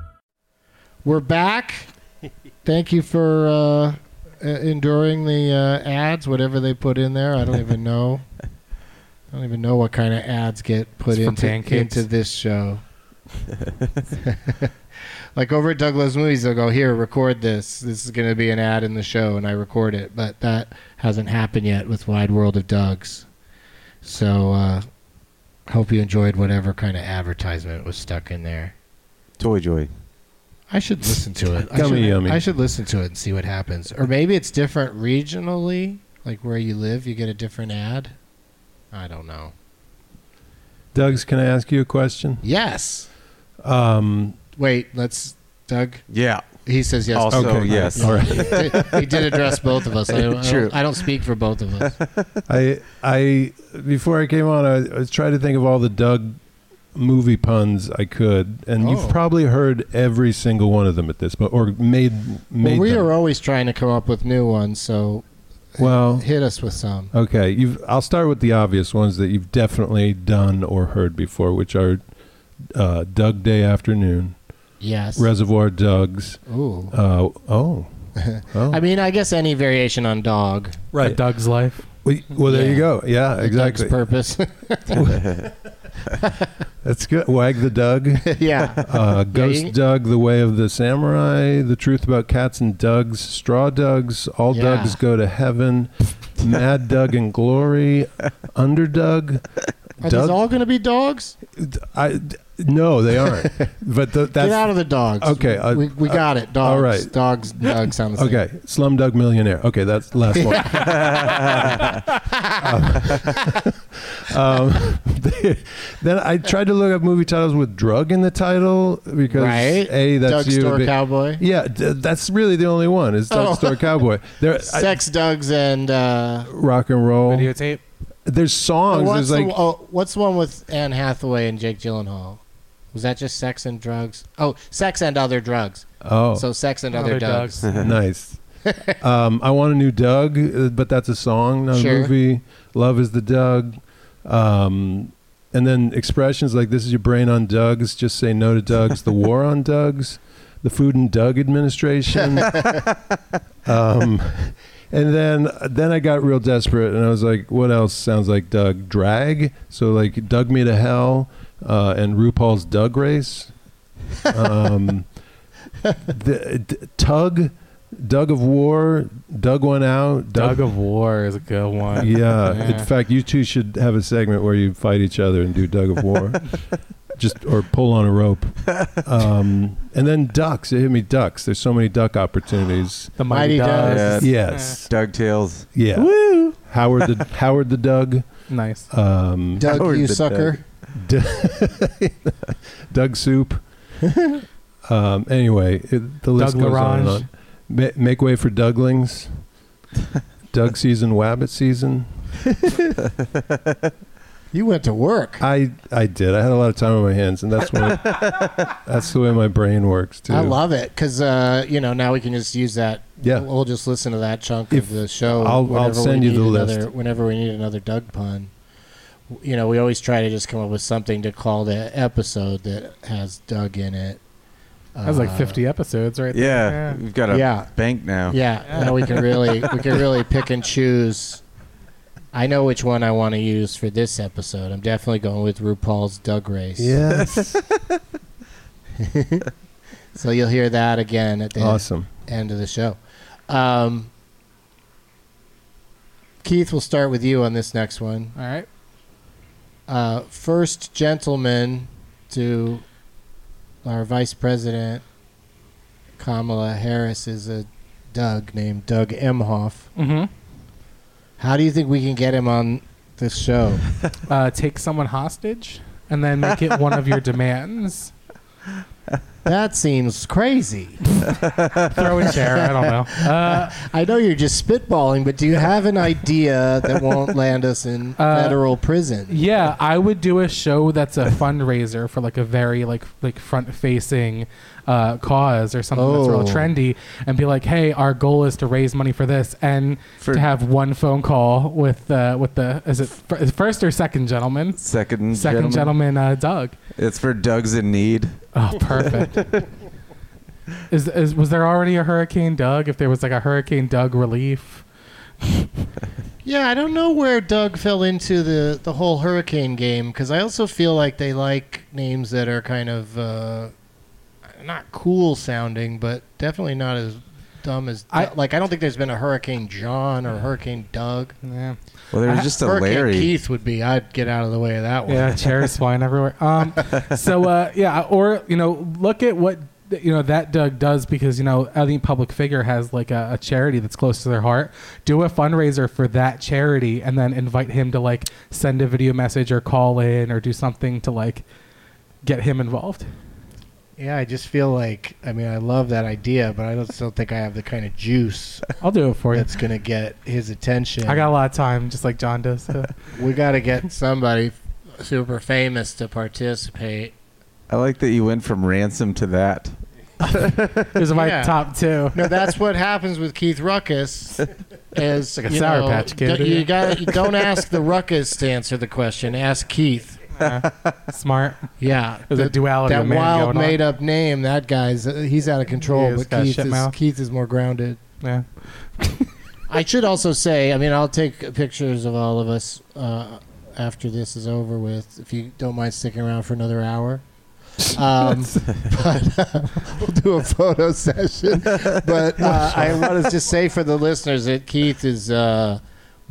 We're back. Thank you for uh, uh, enduring the uh, ads, whatever they put in there. I don't even know. I don't even know what kind of ads get put It's into into this show. like over at Doug Loves Movies, they'll go here, record this. This is going to be an ad in the show, and I record it. But that hasn't happened yet with Wide World of Doug's. So, uh, hope you enjoyed whatever kind of advertisement was stuck in there. Toy Joy. I should listen to it. I Gummy should, yummy. I should listen to it and see what happens. Or maybe it's different regionally, like where you live, you get a different ad. I don't know. Doug's, can I ask you a question? Yes. Um, Wait, let's. Doug. Yeah. He says yes. Also, Okay. yes. All right. he, did, he did address both of us. I don't, I, True. don't, I don't speak for both of us. I I before I came on, I, I was trying to think of all the Doug movie puns I could, and Oh. you've probably heard every single one of them at this point, or made made Well, we them. are always trying to come up with new ones, so well. hit us with some. Okay, you've. I'll start with the obvious ones that you've definitely done or heard before, which are uh, Doug Day Afternoon, Yes. Reservoir Doug's. Ooh. Uh, oh, oh, I mean, I guess any variation on dog. A Doug's life. well, well, there Yeah. you go. Yeah, The exactly. Doug's purpose. That's good. Wag the Doug. yeah. Uh, Ghost you- Doug, The Way of the Samurai, The Truth About Cats and Dougs, Straw Dougs, All Yeah. Dougs Go to Heaven, Mad Doug and Glory, Underdug. Are these all going to be dogs? I, no, they aren't. But the, that's Get out of the dogs. Okay, uh, we, we got it. Dogs. all right. Dogs. Dogs sound the same. okay. Slumdog Millionaire. Okay, that's the last one. um, then I tried to look up movie titles with drug in the title because Right. a that's Doug you. Store but- Cowboy. Yeah, d- that's really the only one. Is Doug Oh. Store Cowboy. There, I- Sex Dogs and uh, rock and roll. Videotape. There's songs. what's, There's the, like oh, what's the one with Anne Hathaway and Jake Gyllenhaal? Was that just Sex and Drugs? Oh, Sex and Other Drugs. oh, So Sex and Other, Other Drugs. Nice. um, I want a new Doug, uh, but that's a song, not Sure. a movie. Love is the Doug. Um, and then expressions like "This is your brain on Doug's." Just say no to Doug's. The war on Doug's. The Food and Doug Administration. um, and then then I got real desperate, and I was like, "What else sounds like Doug? Drag." So like "Doug Me to Hell" uh, and RuPaul's Doug Race. Um, the, d- tug, Doug of War, Doug One Out, Doug of War is a good one. yeah. Yeah. In fact, you two should have a segment where you fight each other and do Doug of War, just or pull on a rope. Um, and then ducks. It hit me ducks. There's so many duck opportunities. The Mighty, Mighty Ducks. Ducks. Yes. Doug tails. Yeah. Howard the Howard the Doug. Nice. Um, Doug, Howard you the sucker. D- Doug soup. um, anyway, it, the list Doug goes on and Larange. on. Ma- make way for Douglings. Doug season, Wabbit season. You went to work. I I did. I had a lot of time on my hands, and that's when that's the way my brain works too. I love it because uh, you know now we can just use that. Yeah. we'll just listen to that chunk If- of the show. I'll- I'll whenever we send you need the another, list. Whenever we need another Doug pun, you know, we always try to just come up with something to call the episode that has Doug in it. That was like Uh, 50 episodes right Yeah, there. we've got a Yeah. bank now. Yeah, now we can really we can really pick and choose. I know which one I want to use for this episode. I'm definitely going with RuPaul's Doug Race. Yes. So you'll hear that again at the awesome. end of the show. Um, Keith, we'll start with you on this next one. All right. Uh, first gentleman to our vice president, Kamala Harris, is a Doug named Doug Emhoff. Mm-hmm. How do you think we can get him on this show? Uh, take someone hostage and then make it one of your demands. That seems crazy. Throw a chair. I don't know. Uh, I know you're just spitballing, but do you have an idea that won't land us in Uh, federal prison? yeah, I would do a show that's a fundraiser for like a very like like front facing uh, cause or something that's real Oh. trendy, and be like, hey, our goal is to raise money for this, and For- to have one phone call with uh, with the is it fir- is it first or second gentleman? Second, Second gentleman, uh, Doug. It's for Doug's in need. Oh, perfect. is, is was there already a Hurricane Doug? If there was like a Hurricane Doug relief, Yeah, I don't know where Doug fell into the, the whole hurricane game because I also feel like they like names that are kind of uh, not cool sounding, but definitely not as dumb as I- like I don't think there's been a Hurricane John or Hurricane Doug. yeah, Well, there was just a Hurricane Larry. Keith would be. I'd get out of the way of that one. yeah, chairs flying everywhere. Um, so uh, yeah, or you know, look at what you know that Doug does because you know any public figure has like a, a charity that's close to their heart. Do a fundraiser for that charity and then invite him to like send a video message or call in or do something to like get him involved. Yeah, I just feel like I mean I love that idea, but I don't still think I have the kind of juice I'll do it for you. that's gonna get his attention. I got a lot of time, just like John does. Uh, we got to get somebody super famous to participate. I like that you went from ransom to that. Those are my Yeah. top two. No, that's what happens with Keith Ruckus. Is like a you Sour know, Patch Kid. d- You got you don't ask the Ruckus to answer the question. Ask Keith. Smart. Yeah, There's a the- duality that wild going made up name. That guy's uh, he's out of control. Is, but Keith is mouth. Keith is more grounded. Yeah. I should also say, I mean, I'll take pictures of all of us uh, after this is over with, if you don't mind sticking around for another hour. Um, but uh, we'll do a photo session. But uh, I want to just say for the listeners that Keith is uh,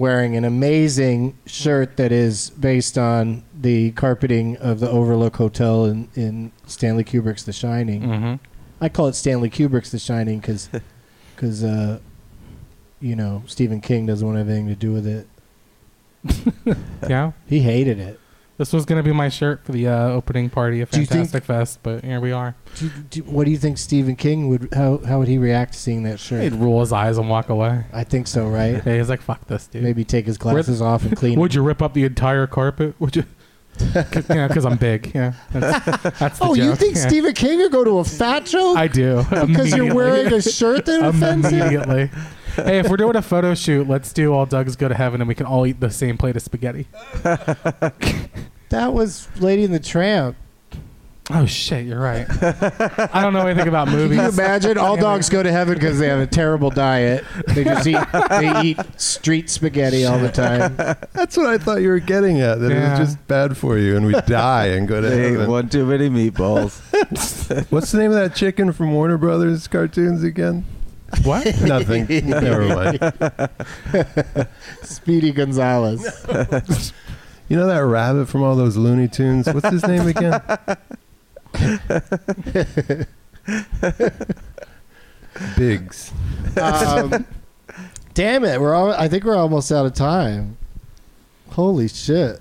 wearing an amazing shirt that is based on the carpeting of the Overlook Hotel in, in Stanley Kubrick's The Shining. Mm-hmm. I call it Stanley Kubrick's The Shining because, uh, you know, Stephen King doesn't want anything to do with it. Yeah. He hated it. This was gonna be my shirt for the uh, opening party of Do you think- Fantastic Fest, but here we are. Do, do, what do you think Stephen King would? How how would he react to seeing that shirt? He'd roll his eyes and walk away. I think so, right? Yeah, he's like, "Fuck this, dude." Maybe take his glasses off and clean. Would you rip up the entire carpet? Would you? Cause, yeah, because I'm big. Yeah. That's, that's the oh, you joke. think Yeah. Stephen King would go to a fat joke I do because you're Immediately. wearing a shirt that offends him? immediately. Hey, if we're doing a photo shoot, let's do all Doug's go to heaven, and we can all eat the same plate of spaghetti. That was Lady and the Tramp. Oh shit, you're right. I don't know anything about movies. Can you imagine? All dogs go to heaven because they have a terrible diet. They just eat they eat street spaghetti all the time. That's what I thought you were getting at. That it Yeah. was just bad for you, and we die and go to They ate heaven. one too many meatballs. What's the name of that chicken from Warner Brothers cartoons again? What? Nothing. Never mind. Speedy Gonzalez. You know that rabbit from all those Looney Tunes? What's his name again? Biggs. Um, damn it, we're all, I think we're almost out of time. Holy shit!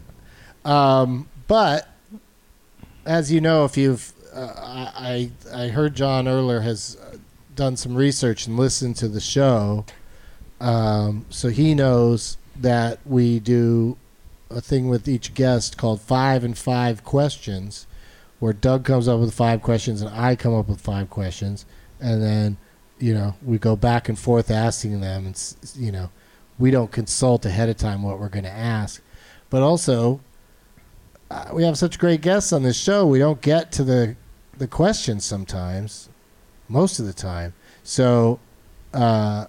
Um, but as you know, if you've uh, I I heard John Erler has done some research and listened to the show, um, so he knows that we do a thing with each guest called five and five questions, where Doug comes up with five questions and I come up with five questions, and then you know we go back and forth asking them, and you know we don't consult ahead of time what we're going to ask, but also uh, we have such great guests on this show. We don't get to the the questions sometimes, most of the time. So. Uh,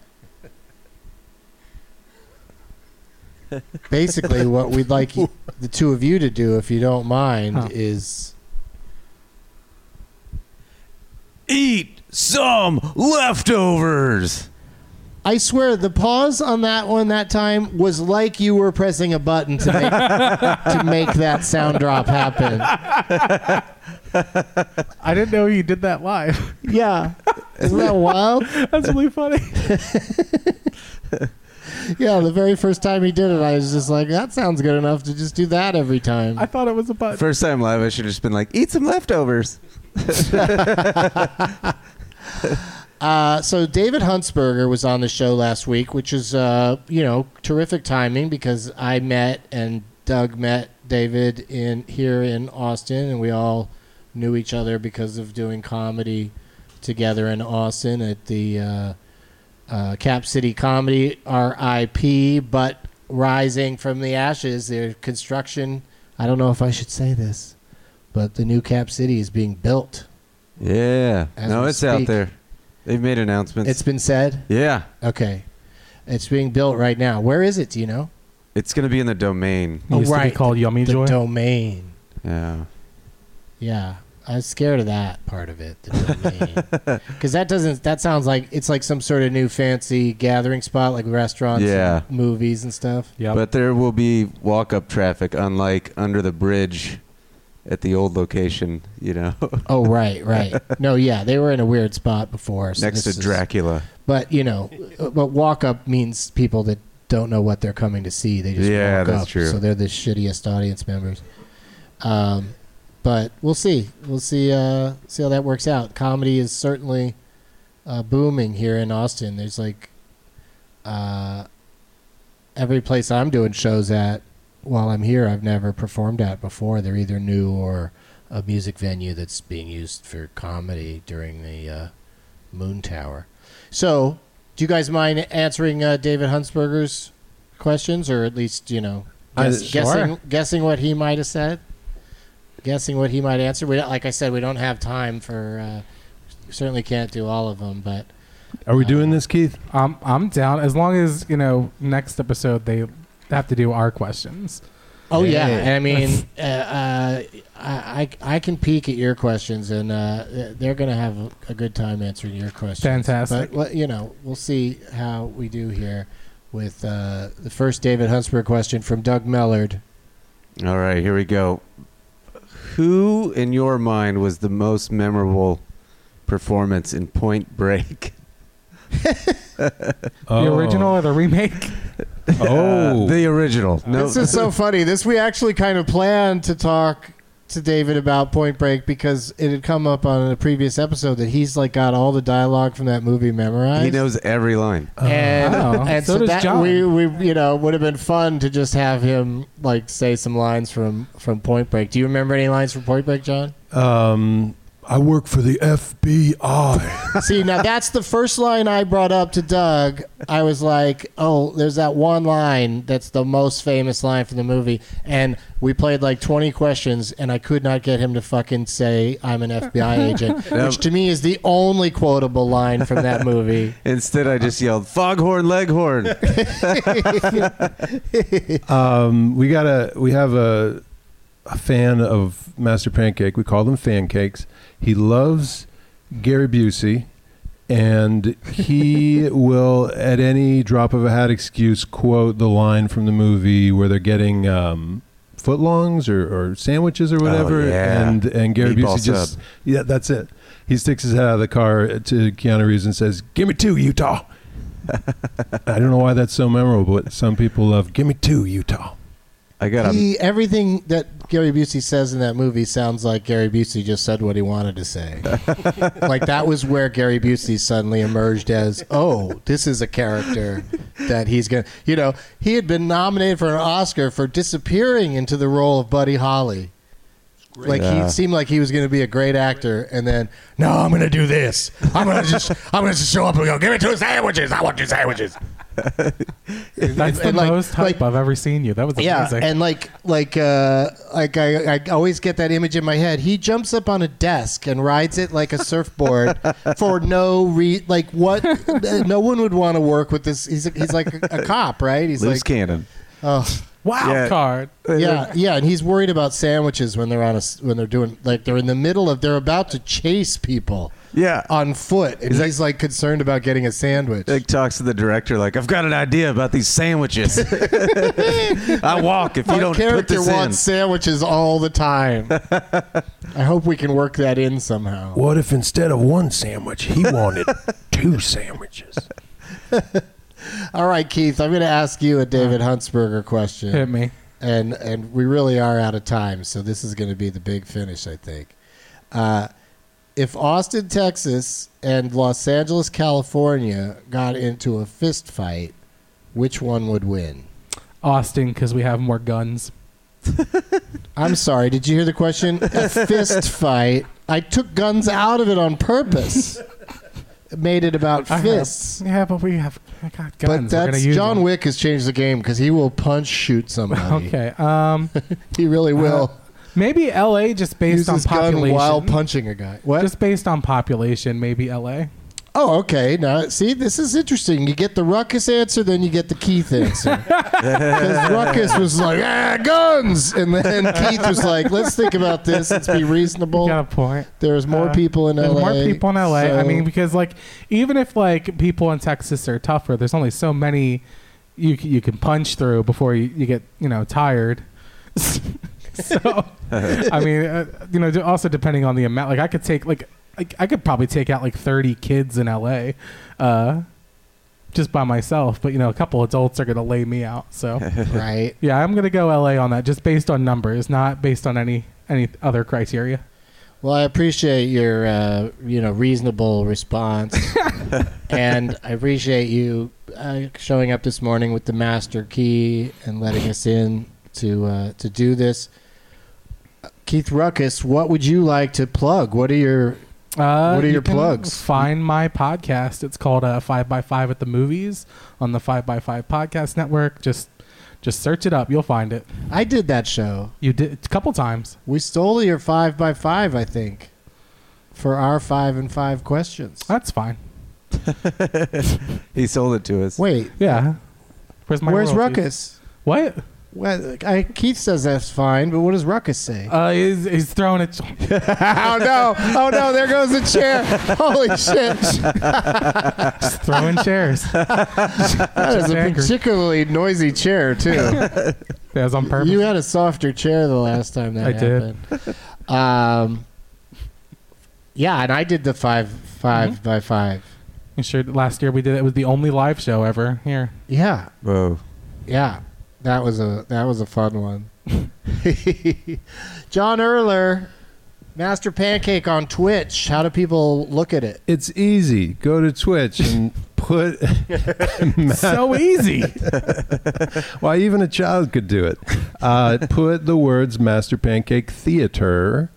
basically what we'd like you, the two of you to do if you don't mind Huh. is Eat some leftovers. I swear the pause on that one that time was like you were pressing a button to make to make that sound drop happen. I didn't know you did that live. Yeah. Isn't that wild? That's really funny. Yeah, the very first time he did it, I was just like, that sounds good enough to just do that every time. I thought it was a button. First time live, I should have just been like, eat some leftovers. Uh, so David Huntsberger was on the show last week, which is uh, you know terrific timing because I met and Doug met David in here in Austin, and we all knew each other because of doing comedy together in Austin at the uh, uh, Cap City Comedy RIP, but rising from the ashes. Their construction. I don't know if I should say this, but the new Cap City is being built. Yeah. No, we it's out there. They've made announcements. It's been said. yeah. Okay. It's being built right now. Where is it? Do you know? It's going to be in the domain. It used to be called Yummy the Joy. domain. Yeah. Yeah. I was scared of that part of it. Because that doesn't, that sounds like, it's like some sort of new fancy gathering spot, like restaurants Yeah. and movies and stuff. Yep. But there will be walk-up traffic, unlike under the bridge at the old location. You know, Oh, right, right. No, yeah, they were in a weird spot before. so next to this is- Dracula. But, you know, uh, but walk up means people that don't know what they're coming to see. They just Yeah, walk that's up. true. So they're the shittiest audience members. Um, but we'll see. We'll see. Uh, see how that works out. Comedy is certainly uh, booming here in Austin. There's like uh, every place I'm doing shows at while I'm here, I've never performed at before. They're either new or a music venue that's being used for comedy during the uh, Moontower. So, do you guys mind answering uh, David Huntsberger's questions, or at least you know, guess, sure. guessing guessing what he might have said, guessing what he might answer? We don't, like I said, we don't have time for. Uh, certainly can't do all of them, but Are we doing this, Keith? I'm I'm down as long as you know next episode they have to do our questions. Oh yeah, Hey. and I mean, uh, uh, I, I I can peek at your questions, and uh, they're going to have a, a good time answering your questions. Fantastic. But well, you know, we'll see how we do here with uh, the first David Huntsberg question from Doug Mellard. All right, here we go. Who, in your mind, was the most memorable performance in Point Break? Oh. The original or the remake? Oh. Uh, the original. No, This is so funny. This we actually kind of planned to talk to David about Point Break because it had come up on a previous episode that he's like got all the dialogue from that movie memorized. he knows every line. and Oh, and so so, does that John. we we you know would have been fun to just have him like say some lines from from Point Break. Do you remember any lines from Point Break, John? Um, I work for the FBI. See, now that's the first line I brought up to Doug. I was like, "Oh, there's that one line that's the most famous line from the movie," and we played like 20 questions, and I could not get him to fucking say, "I'm an FBI agent," which to me is the only quotable line from that movie. Instead, I just yelled, Foghorn Leghorn. um, we got a we have a a fan of Master Pancake. We call them fan cakes. He loves Gary Busey, and he will, at any drop of a hat excuse, quote the line from the movie where they're getting um, footlongs or, or sandwiches or whatever, yeah. and and Gary Meatball Busey just sub. yeah, that's it. He sticks his head out of the car to Keanu Reeves and says, "Give me two, Utah." I don't know why that's so memorable, but some people love "Give me two, Utah." I got a He, everything that Gary Busey says in that movie sounds like Gary Busey just said what he wanted to say. like that was where Gary Busey suddenly emerged as, oh, this is a character that he's going to, you know, he had been nominated for an Oscar for disappearing into the role of Buddy Holly. Like Yeah. he seemed like he was going to be a great actor, and then no, I'm going to do this. I'm going to just, I'm going to just show up and go, give me two sandwiches. I want two sandwiches. That's the like- most hype like- I've ever seen you. That was Yeah, amazing. and like like uh like I, I always get that image in my head. He jumps up on a desk and rides it like a surfboard for no re like what no one would want to work with this. He's he's like a, a cop, right? He's loose like cannon. oh Wild Yeah. card. yeah yeah, and he's worried about sandwiches when they're on a when they're doing like they're in the middle of they're about to chase people Yeah. on foot, and he's, like, concerned about getting a sandwich. Like talks to the director like I've got an idea about these sandwiches. I walk if you Our don't put character this in. wants sandwiches all the time. I hope we can work that in somehow. What if instead of one sandwich, he wanted two sandwiches? All right, Keith, I'm going to ask you a David Huntsberger question. Hit me. And and we really are out of time, so this is going to be the big finish, I think. Uh, if Austin, Texas, and Los Angeles, California got into a fist fight, which one would win? Austin, because we have more guns. I'm sorry. Did you hear the question? A fist fight. I took guns out of it on purpose. Made it about I have- fists. yeah, but we have I got guns. But that's use John them. Wick has changed the game because he will punch shoot somebody. Okay. Um, he really will. uh, maybe L.A. just based Use on his gun population. while punching a guy. What? Just based on population, maybe L.A. Oh, okay. Now, see, this is interesting. You get the Ruckus answer, then you get the Keith answer. Because Ruckus was like, ah, guns! And then Keith was like, let's think about this. Let's be reasonable. Got a point. There's more Uh, people in There's LA. more people in LA. I so- mean, because like even if like people in Texas are tougher, there's only so many you c- you can punch through before you, you get you know tired. so I mean, uh, you know, also depending on the amount. Like I could take like like I could probably take out like 30 kids in LA. Uh, just by myself, but you know, a couple adults are gonna lay me out. So, right? Yeah, I'm gonna go LA on that, just based on numbers, not based on any any other criteria. Well, I appreciate your, uh, you know, reasonable response, and I appreciate you uh, showing up this morning with the master key and letting us in to uh, to do this. Keith Ruckus, what would you like to plug? What are your Uh, What are you your can plugs? Find my podcast. It's called uh, Five by Five at the Movies on the Five by Five Podcast Network. Just, just search it up. You'll find it. I did that show. You did a couple times. We stole your five by five, I think, for our five and five questions. That's fine. he sold it to us. Wait, Yeah. Where's my where's royalties? Ruckus? What? Well, I, Keith says that's fine, but what does Ruckus say? Uh, he's, he's throwing it. oh no! Oh no! There goes the chair! Holy shit! Just throwing chairs. That is Just a angry. particularly noisy chair too. That was on purpose. You had a softer chair the last time that I did. happened. Um, yeah, and I did the five 5 Mm-hmm. by five. You sure last year we did it. It was the only live show ever here. Yeah, Whoa. yeah, that was a that was a fun one. John Erler, Master Pancake on Twitch. How do people look at it? It's easy. Go to Twitch and put. So easy. Why even a child could do it. Uh, put the words Master Pancake Theater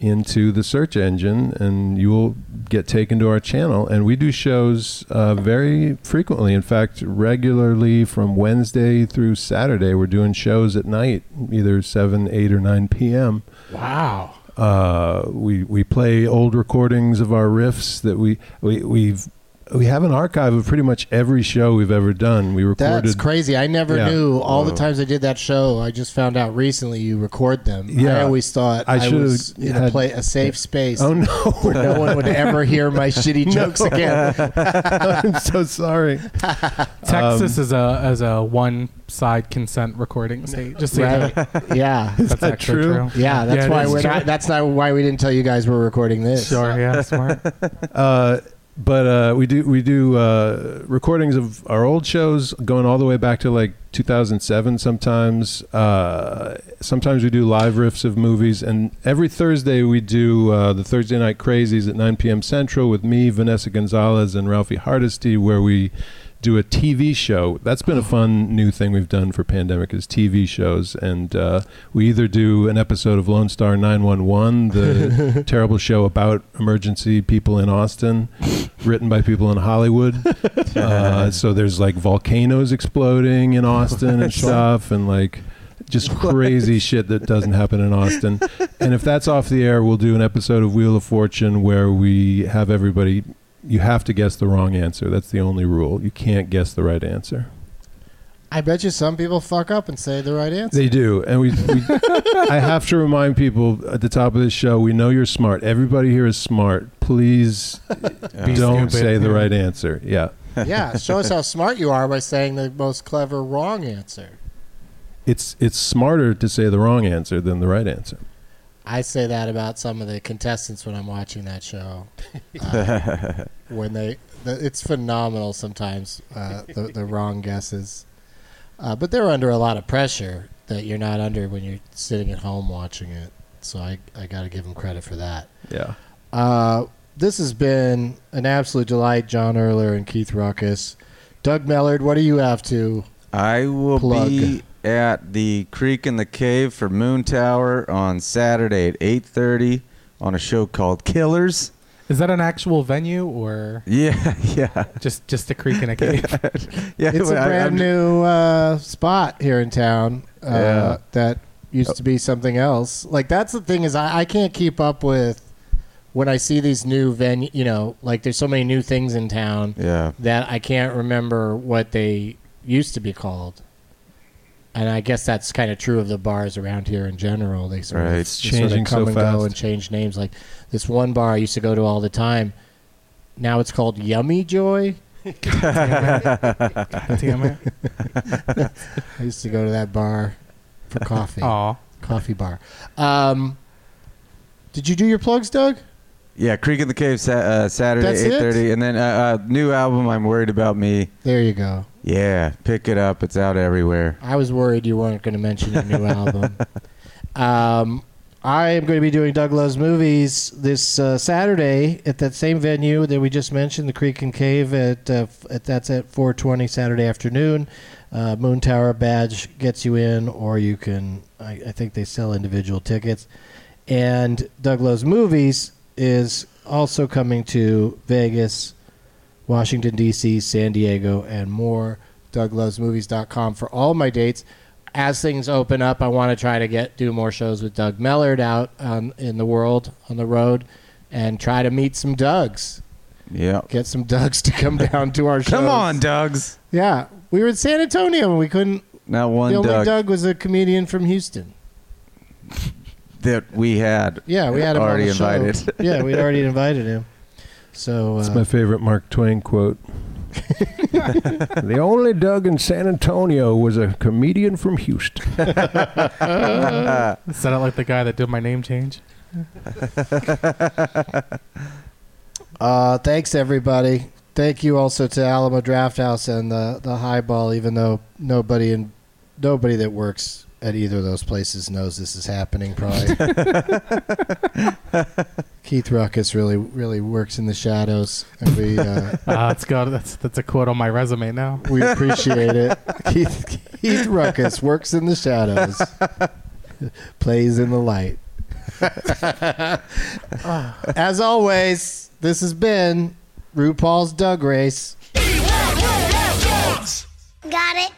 into the search engine, and you will get taken to our channel. And we do shows uh, very frequently. In fact, regularly from Wednesday through Saturday, we're doing shows at night, either seven, eight, or nine p.m. Wow. Uh, we we play old recordings of our riffs that we we we've we have an archive of pretty much every show we've ever done. We recorded. That's crazy. I never Yeah. knew all the times I did that show. I just found out recently you record them. Yeah. I always thought I I, should've was in a, play, a safe space Oh no! where no one would ever hear my shitty jokes again. I'm so sorry. Texas is a as a one side consent recording state. Just so you know. Right? Yeah. That's that true? true. Yeah, that's Yeah, why we're true. not. That's not why we didn't tell you guys we're recording this. Sure, yeah, smart. Uh, but uh, we do we do uh, recordings of our old shows going all the way back to like 2007. Sometimes uh, sometimes we do live riffs of movies, and every Thursday we do uh, the Thursday Night Crazies at 9 p.m. Central with me, Vanessa Gonzalez, and Ralphie Hardesty, where we do a TV show. That's been a fun new thing we've done for pandemic is TV shows, and uh, we either do an episode of Lone Star 911, the terrible show about emergency people in Austin, written by people in Hollywood. Uh, so there's like volcanoes exploding in Austin and stuff, and like just crazy shit that doesn't happen in Austin. And if that's off the air, we'll do an episode of Wheel of Fortune where we have everybody. You have to guess the wrong answer. That's the only rule. You can't guess the right answer. I bet you some people fuck up and say the right answer. They do, and we. we I have to remind people at the top of this show. We know you're smart. Everybody here is smart. Please Be don't stupid. say the right answer. Yeah, yeah, show us how smart you are by saying the most clever wrong answer. it's it's smarter to say the wrong answer than the right answer. I say that about some of the contestants when I'm watching that show. Uh, when they, the, it's phenomenal sometimes uh, the the wrong guesses, uh, but they're under a lot of pressure that you're not under when you're sitting at home watching it. So I I got to give them credit for that. Yeah. Uh, this has been an absolute delight, John Erler and Keith Ruckus. Doug Mellard, what do you have to? I will Plug. be at the Creek in the Cave for Moontower on Saturday at 8:30 on a show called Killers. Is that an actual venue or Yeah, yeah, just just a creek in a cave? yeah. It's a I- brand I'm- new uh, spot here in town uh, Yeah. that used to be something else. Like that's the thing is I, I can't keep up with when I see these new venue. You know, like there's so many new things in town Yeah, that I can't remember what they used to be called. And I guess that's kind of true of the bars around here in general. They sort Right. of It's they sort of come so and go and change names. Like this one bar I used to go to all the time. Now it's called Yummy Joy. Damn it! I used to go to that bar for coffee. Aw. Coffee bar. Um, did you do your plugs, Doug? yeah. Creek in the Cave sa- uh, Saturday 8:30, and then uh, uh, new album. I'm worried about me. There you go. Yeah, pick it up. It's out everywhere. I was worried you weren't going to mention your new album. Um, I am going to be doing Doug Loves Movies this uh, Saturday at that same venue that we just mentioned, the Creek and Cave. At, uh, at that's at 4:20 Saturday afternoon. Uh, Moontower badge gets you in, or you can. I, I think they sell individual tickets. And Doug Loves Movies is also coming to Vegas, Washington D.C., San Diego, and more. DougLovesMovies.com for all my dates. As things open up, I want to try to get do more shows with Doug Mellard out um, in the world on the road, and try to meet some Dougs. Yeah. Get some Dougs to come down to our shows. Come on, Dougs. Yeah, we were in San Antonio and we couldn't. Not one the only Doug Doug was a comedian from Houston. that we had. Yeah, we had him already on the show. invited. yeah, we'd already invited him. So It's uh, my favorite Mark Twain quote. the only Doug in San Antonio was a comedian from Houston. Is that like the guy that did my name change? Uh, thanks everybody. Thank you also to Alamo Drafthouse and the the Highball. Even though nobody in nobody that works at either of those places knows this is happening, probably. Keith Ruckus really really works in the shadows, and we uh, Uh, it's got that's that's a quote on my resume now. we appreciate it. Keith Keith Ruckus works in the shadows, plays in the light. As always, this has been RuPaul's Doug Race. Got it.